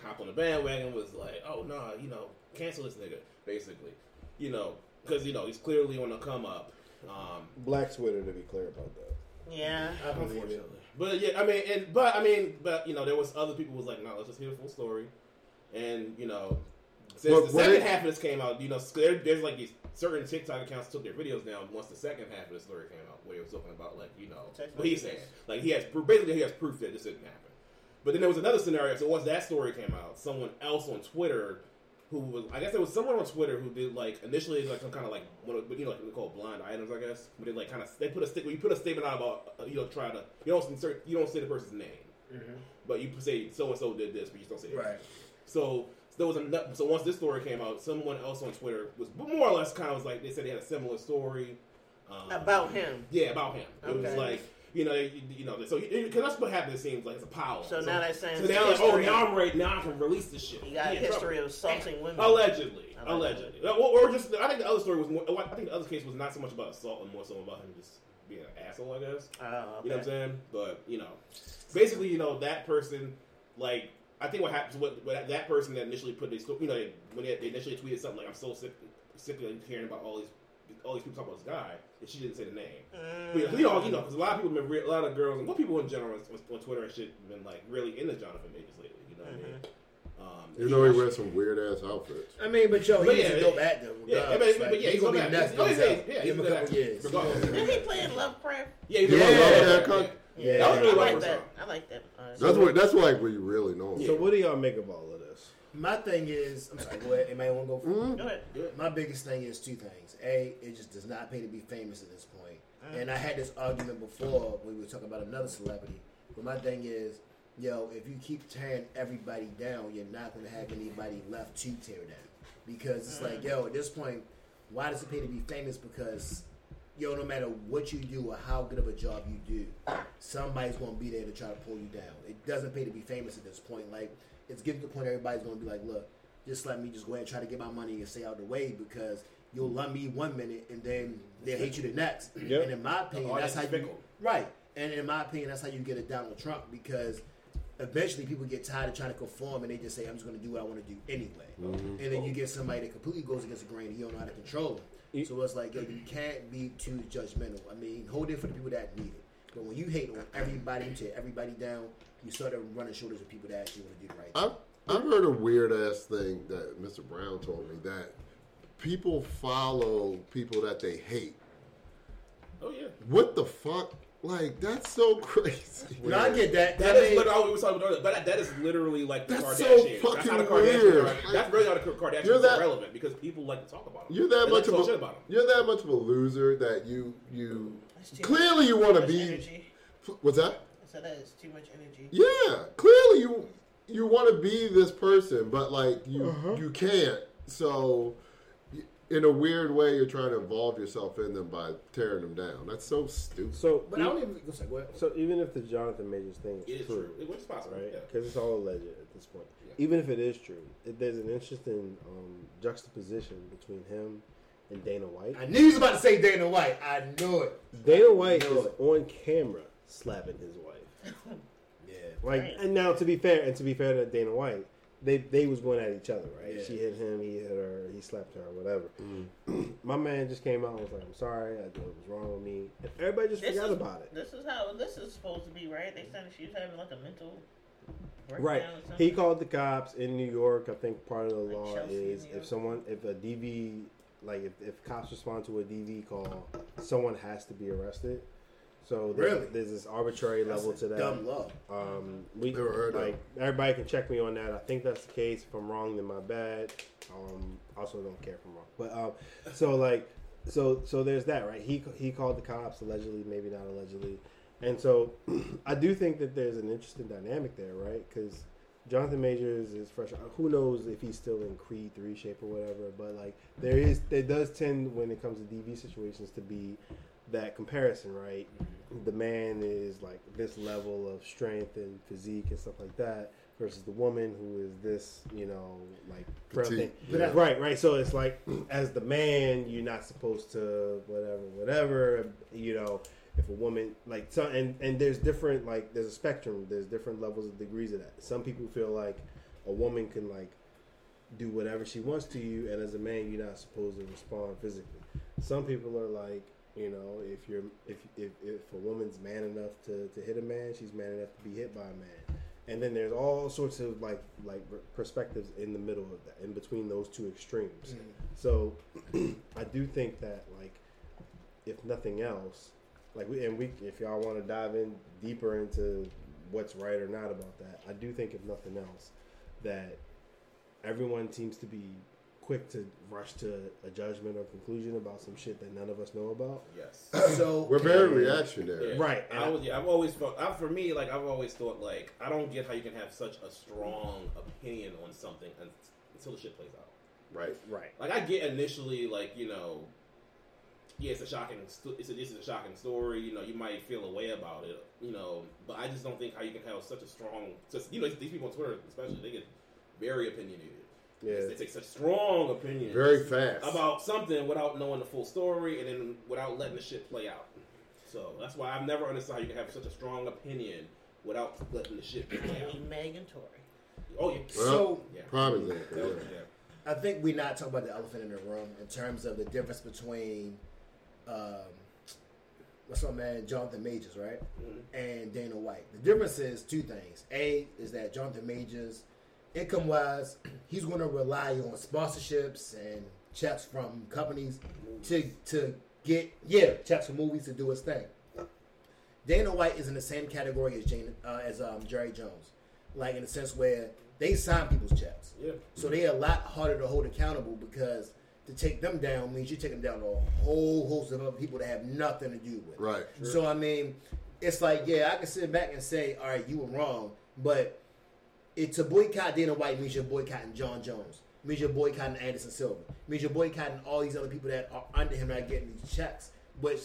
hop on the bandwagon was like, oh no, you know, cancel this nigga, basically. You know, because you know he's clearly on the come up. Um, Black Twitter, to be clear about that. Yeah. I believe it. Unfortunately. But yeah, I mean, and but I mean, but you know, there was other people was like, no, let's just hear the full story, and you know, since But the what second it- half of this came out, you know, there, there's like these certain TikTok accounts took their videos down once the second half of the story came out, where he was talking about like you know what he's messages. saying, like he has basically he has proof that this didn't happen. But then there was another scenario. So once that story came out, someone else on Twitter who was I guess there was someone on Twitter who did like initially like some kind of like one of, you know like they call blind items I guess. But they like kind of they put a sta- you put a statement out about uh, you know try to you don't insert you don't say the person's name, but you say so and so did this, but you just don't say it. Right. So there was a so once this story came out, someone else on Twitter was more or less kind of was like they said they had a similar story um, About him. Yeah, about him. It was like you know you, you know so because that's what happened. It seems like it's a power. So now they're saying so now like oh now I'm ready now I can release this shit. He got a He trouble. history of assaulting women. Allegedly, Allegedly. or just I think the other story was more. I think the other case was not so much about assault and more so about him just being an asshole. I guess. Oh, okay. You know what I'm saying? But you know, basically, you know that person, like I think what happens, what, what that person that initially put this, you know, when they, they initially tweeted something like, "I'm so sick, sick of hearing about all these, all these people talking about this guy," and she didn't say the name. But, you know, you know, because a lot of people, been re- a lot of girls, and what people in general on, on Twitter and shit, been like really into Jonathan Majors lately. You know what I mean? Um, You know he wears some weird ass outfits. I mean, but yo, But he's yeah, a dope actor. Yeah, regardless. but, but, Like, yeah, he's gonna be next. Oh, to yeah, himself. yeah, Give him he's a good couple actor. years. Regardless. Did he play in Lovecraft? Yeah, he Yeah, was yeah, yeah, yeah, con- Yeah, That was I like well that. done. I like that. Uh, That's what. That's like where you really know him. So what do y'all make of all of this? My thing is, I'm sorry. Go ahead. Anybody want to go? first? Mhm. Go ahead. My biggest thing is two things. A, it just does not pay to be famous at this point. Mm. And I had this argument before when we were talking about another celebrity. But my thing is, yo, if you keep tearing everybody down, you're not going to have anybody left to tear down. Because it's like, yo, at this point, why does it pay to be famous? Because, yo, no matter what you do or how good of a job you do, somebody's going to be there to try to pull you down. It doesn't pay to be famous at this point. Like, it's getting to the point everybody's going to be like, look, just let me just go ahead and try to get my money and stay out of the way because you'll love me one minute and then they'll hate you the next. Yep. And in my opinion, that's how you fickle. right. And in my opinion, that's how you get a Donald Trump because eventually people get tired of trying to conform and they just say, "I'm just going to do what I want to do anyway." And then you get somebody that completely goes against the grain and you don't know how to control them. So it's like, yo, you can't be too judgmental. I mean, hold it for the people that need it. But when you hate on everybody, you tear everybody down, you start to run shoulders with people that actually want to do the right thing. I've, I've heard a weird ass thing that Mr. Brown told me that people follow people that they hate. Oh yeah. What the fuck? Like that's so <laughs> crazy. No, I get that. That I is mean- literally, we were talking about but that is literally like the That's so Kardashians. that's fucking how the Kardashians weird. are. That's really how the Kardashians You're are that- relevant because people like to talk about them. You're that They much like of talk shit a about them. you're that much of a loser that you you clearly you want to be. energy. What's that? I said that is too much energy. Yeah, clearly you you want to be this person, but like you Uh-huh. you can't. So y- in a weird way, you're trying to involve yourself in them by tearing them down. That's so stupid. So, But I don't even. Go say, go so even if the Jonathan Majors thing It is is true, true. It was possible. right? Yeah. Because it's all alleged at this point. Yeah. Even if it is true, it, there's an interesting um, juxtaposition between him and Dana White. I knew he was about to say Dana White. I knew it. Dana White Know is it. on camera slapping his wife. <laughs> Yeah. Like, Right. and now to be fair, and to be fair to Dana White, they they was going at each other, right? Yeah. She hit him, he hit her, he slapped her, or whatever. Mm-hmm. <clears throat> My man just came out and was like, "I'm sorry, I did what was wrong with me." And everybody just This forgot is, about it. This is how this is supposed to be, right? They said she was having like a mental breakdown Right. He called the cops in New York. I think part of the Like law Chelsea, is if someone, if a DV, like if, if cops respond to a DV call, someone has to be arrested. So there's, Really? there's this arbitrary That's level to that. Dumb law. Um, we Never heard of like everybody can check me on that. I think that's the case. If I'm wrong, then my bad. Um, also don't care if I'm wrong. But um, so like, so so there's that, right? He he called the cops allegedly, maybe not allegedly, and so <clears throat> I do think that there's an interesting dynamic there, right? Because Jonathan Majors is fresh. Who knows if he's still in Creed three shape or whatever? But like, there is there does tend when it comes to DV situations to be that comparison, right? The man is like this level of strength and physique and stuff like that versus the woman who is this, you know, like Petite, yeah. Right, right. So it's like as the man, you're not supposed to whatever, whatever, you know. if a woman like so, and and there's different like there's a spectrum. There's different levels of degrees of that. Some people feel like a woman can like do whatever she wants to you, and as a man, you're not supposed to respond physically. Some people are like, you know, if you're if if, if a woman's man enough to, to hit a man, she's man enough to be hit by a man. And then there's all sorts of like like perspectives in the middle of that, in between those two extremes. Mm. So <clears throat> I do think that like if nothing else, like we and we if y'all want to dive in deeper into what's right or not about that, I do think if nothing else that everyone seems to be quick to rush to a judgment or conclusion about some shit that none of us know about. Yes. <clears throat> So We're very reactionary. Yeah. Right. I was, yeah, I've always felt, I, for me, like, I've always thought, like, I don't get how you can have such a strong opinion on something until the shit plays out. Right. Right. Like, I get initially, like, you know, yeah, it's a shocking, it's a, this is a shocking story. You know, you might feel a way about it, you know, but I just don't think how you can have such a strong, just, you know, these people on Twitter, especially, they get very opinionated. Yeah. They take such strong opinions Very fast. about something without knowing the full story and then without letting the shit play out. So that's why I've never understood how you can have such a strong opinion without letting the shit play out. Megan Tory. Oh yeah, So yeah. Prime example. That Yeah. yeah. I think we're not talking about the elephant in the room in terms of the difference between, um, what's my man, Jonathan Majors, right? Mhm. And Dana White. The difference is two things. A is that Jonathan Majors, income wise, he's going to rely on sponsorships and checks from companies to to get yeah checks from movies to do his thing. Dana White is in the same category as Jane, uh, as um, Jerry Jones, like in the sense where they sign people's checks. Yeah. So they're a lot harder to hold accountable because to take them down means you take them down to a whole host of other people that have nothing to do with. it. Right. So I mean, it's like yeah, I can sit back and say, all right, you were wrong, but it to boycott Dana White means you're boycotting Jon Jones, means you're boycotting Anderson Silva, means you're boycotting all these other people that are under him that are getting these checks, which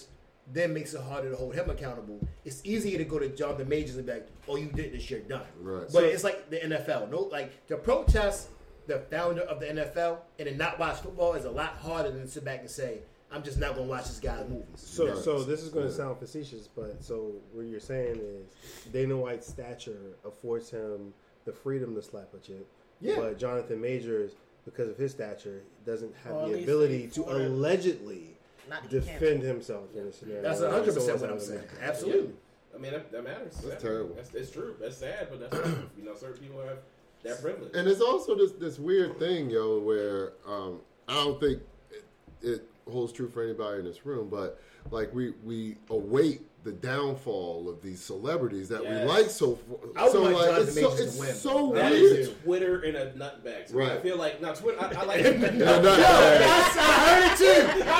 then makes it harder to hold him accountable. It's easier to go to Jonathan Majors and be like, "Oh, you did this, you're done." Right. But it's like the NFL. No, like to protest the founder of the NFL and then not watch football is a lot harder than to sit back and say, "I'm just not going to watch this guy's movies." So, Right. so this is going to sound facetious, but so what you're saying is Dana White's stature affords him the freedom to slap a chick, Yeah. but Jonathan Majors, because of his stature, doesn't have Or at the ability to him. allegedly Not defend himself in a scenario. That's like hundred so percent and what I'm saying. and so. Absolutely. I mean, that, that matters. That's That- terrible. That's, it's true. That's sad, but that's you know, certain people have that privilege. And it's also this this weird thing, yo, where um, I don't think it, it holds true for anybody in this room, but like we we await the downfall of these celebrities that Yes. we like so I would so like like it's so, to it's win. so That weird. is Twitter in a nutbag. to me. Right. I feel like now Twitter. I, I like. <laughs> Yeah, not bad. I heard it too. I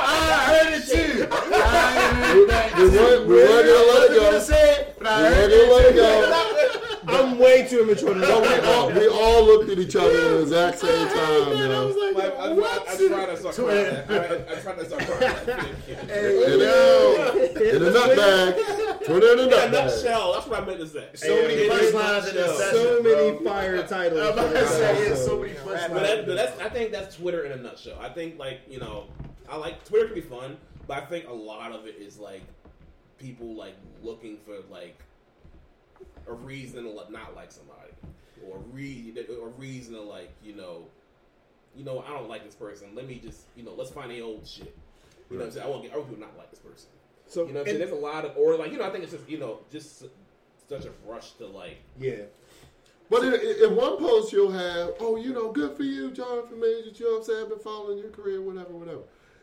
heard it too. <laughs> I <laughs> we, heard that we too. weren't we weren't gonna let it go. say it, but I We heard weren't gonna let it it go. I'm way too immature to know We all, we all looked at each other at the exact same time, you I was like, Like, I'm, what? I'm trying to start crying. I'm, I'm trying to start crying. Hey, In a, in a nutbag. Twitter in a In a nutbag. nutshell. That's what I meant to say. So many In a punchlines in this nutshell. session. so many fire titles. I'm about to say it's so many punchlines. but that's I think that's Twitter in a nutshell. I think like you know, I like Twitter can be fun, but I think a lot of it is like people like looking for like a reason to not like somebody, or a re a reason to like you know, you know I don't like this person. Let me just you know let's find the old shit. You know what I'm saying? I want to get people not like this person. So, You know what I'm saying? There's a lot of or like you know I think it's just you know just such a rush to like yeah. But in, in one post, you'll have, oh, you know, good for you, Jonathan Majors. You know what I'm saying? I've been following your career, whatever, whatever.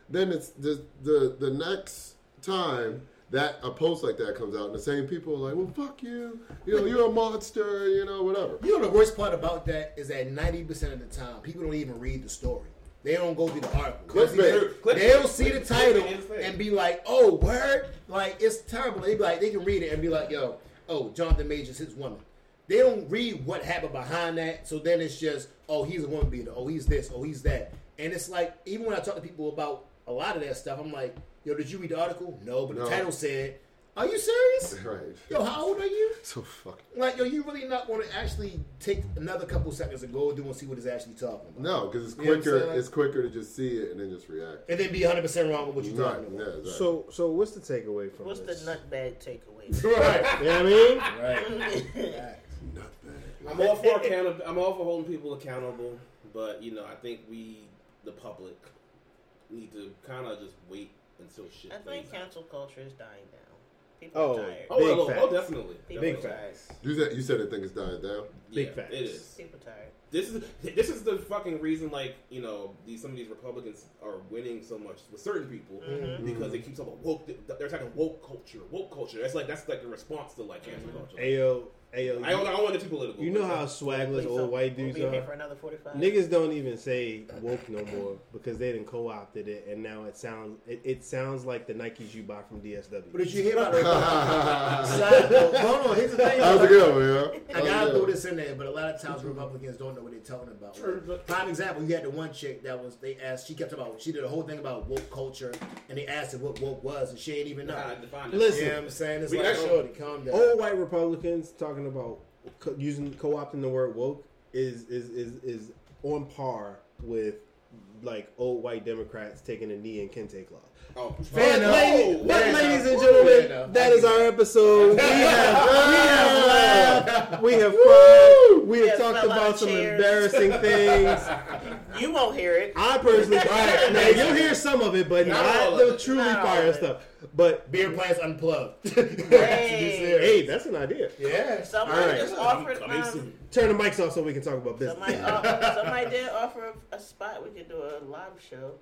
Then it's the the the next time that a post like that comes out, and the same people are like, well, fuck you. You know, you're a monster. You know, whatever. You know the worst part about that is that ninety percent of the time people don't even read the story. They don't go through the article. They'll see the- They'll see the title and be like, "Oh, word!" Like it's terrible. They be like, they can read it and be like, "Yo, oh, Jonathan Majors, his woman." They don't read what happened behind that. So then it's just, "Oh, he's a woman beater. Oh, he's this. Oh, he's that." And it's like, even when I talk to people about a lot of that stuff, I'm like, "Yo, did you read the article?" No, but the title said. Are you serious? <laughs> Right. Yo, how old are you? So fucking. Like, yo, you really not want to actually take another couple seconds and go through and see what it's actually talking about? No, because it's You know quicker. it's quicker to just see it and then just react. And then be 100 percent wrong with what you're Right. talking Yeah. about. Exactly. So, so what's the takeaway from What's this? What's the nutbag takeaway? <laughs> Right. You know what I mean? Right. <laughs> Nutbag. I'm all for account- I'm all for holding people accountable, but you know, I think we, the public, need to kind of just wait until shit. I plays think out. cancel culture is dying down. People Oh. are tired. Oh, Big well, oh, facts. definitely. People Big are facts. You said you said I think it's dying down. Big Yeah, facts. It is. People tired. This is this is the fucking reason, like you know, these some of these Republicans are winning so much with certain people Mm-hmm. because they keep talking about woke. They're talking woke culture, woke culture. That's like that's like the response to like cancel culture. Ayo, ayo. I don't, I don't want it too political. You know how swagless old don't- white we'll dudes be here are. for another 45. Niggas don't even say woke no more because they didn't co-opted it, and now it sounds it, it sounds like the Nikes you buy from DSW. But did you hear about the Side note, Hold on, here's the thing. How's it going, man? I gotta throw this in there, but a lot of times Republicans don't know what they're talking about. True, Like, but- prime example, you had the one chick that was they asked she kept about she did a whole thing about woke culture and they asked her what woke was and she ain't even know. Nah, define it. Listen. you know what I'm saying? It's We like actually- oh, shorty, calm down. old white Republicans talking about co- using co-opting the word woke is is is is on par with like old white Democrats taking a knee in kente cloth. Oh, But, enough. ladies, Fair but ladies and gentlemen, that is our episode. We have, we <laughs> have laughed, we have cried, we have talked about some embarrassing things. <laughs> You won't hear it. I personally, <laughs> right, now you'll hear some of it, but Not not, the it. truly Not fire stuff. But Beer Plans unplugged. <laughs> Hey. hey, that's an idea. yeah. Somebody All right. just offered. Coming Um. Turn the mics off so we can talk about business. somebody, uh, somebody did offer a, a spot. We could do a live show.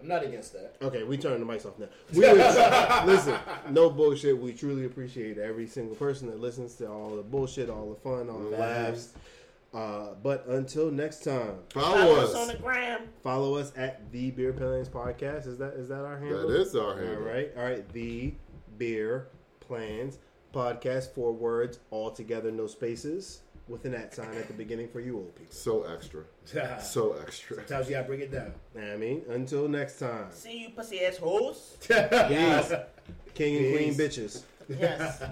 I'm not against that. Okay, we turn the mics off now. We <laughs> listen, no bullshit. We truly appreciate every single person that listens to all the bullshit, all the fun, all the laughs. Uh, but until next time, Follow Follow us on the gram. follow us at the Beer Plans Podcast. Is that is that our handle? That is our All handle. right, all right. The Beer Plans Podcast. Four words, all together, no spaces, with an at sign at the beginning for you old people. So extra. <laughs> So extra. Sometimes you gotta bring it down. I mean, until next time. See you, pussy ass hoes. Peace. <laughs> King and queen bitches. Yes.